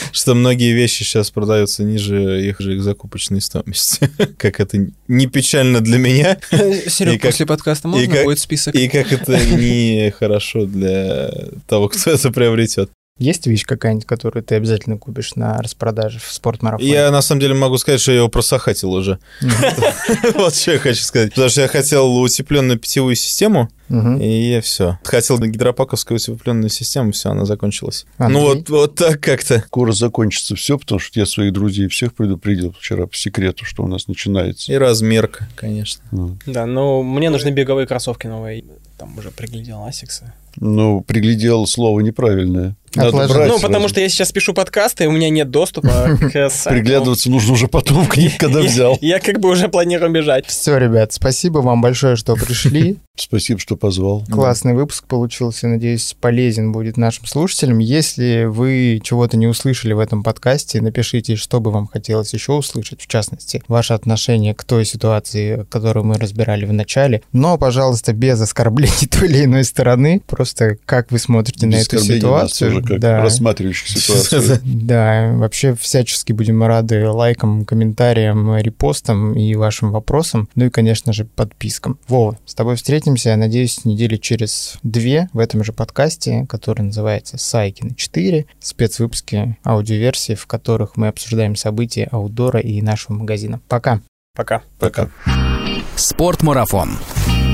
что многие вещи сейчас продаются ниже их же их закупочной стоимости. Как это не печально для меня, Серег, И как- после подкаста можно будет список? и как это не хорошо для того, кто это приобретет. Есть вещь какая-нибудь, которую ты обязательно купишь на распродаже в спортмарафоне? Я на самом деле могу сказать, что я его просохатил уже. Вот что я хочу сказать. Потому что я хотел утепленную питьевую систему, и все. Хотел гидропаковскую утепленную систему, все, она закончилась. Ну вот, вот так как-то. Скоро закончится все, потому что я своих друзей всех предупредил вчера по секрету, что у нас начинается. И размерка, конечно. Да, но мне нужны беговые кроссовки новые. Там уже приглядел Асиксы. Ну, приглядел слово неправильное. Надо Отложить. брать ну, потому что я сейчас пишу подкасты, и у меня нет доступа к сайту. Приглядываться нужно уже потом к ним, когда взял. Я как бы уже планирую бежать. Все, ребят, спасибо вам большое, что пришли. Спасибо, что позвал. Классный выпуск получился, надеюсь, полезен будет нашим слушателям. Если вы чего-то не услышали в этом подкасте, напишите, что бы вам хотелось еще услышать, в частности, ваше отношение к той ситуации, которую мы разбирали в начале. Но, пожалуйста, без оскорблений той или иной стороны, просто как вы смотрите на эту оскорбления нас ситуацию. тоже как Да. рассматривающих ситуацию. Да, вообще всячески будем рады лайкам, комментариям, репостам и вашим вопросам, ну и, конечно же, подпискам. Вова, с тобой встретимся, я надеюсь, недели через две в этом же подкасте, который называется «Сайкин 4», спецвыпуски аудиоверсии, в которых мы обсуждаем события аудора и нашего магазина. Пока! Пока. Пока. Спортмарафон.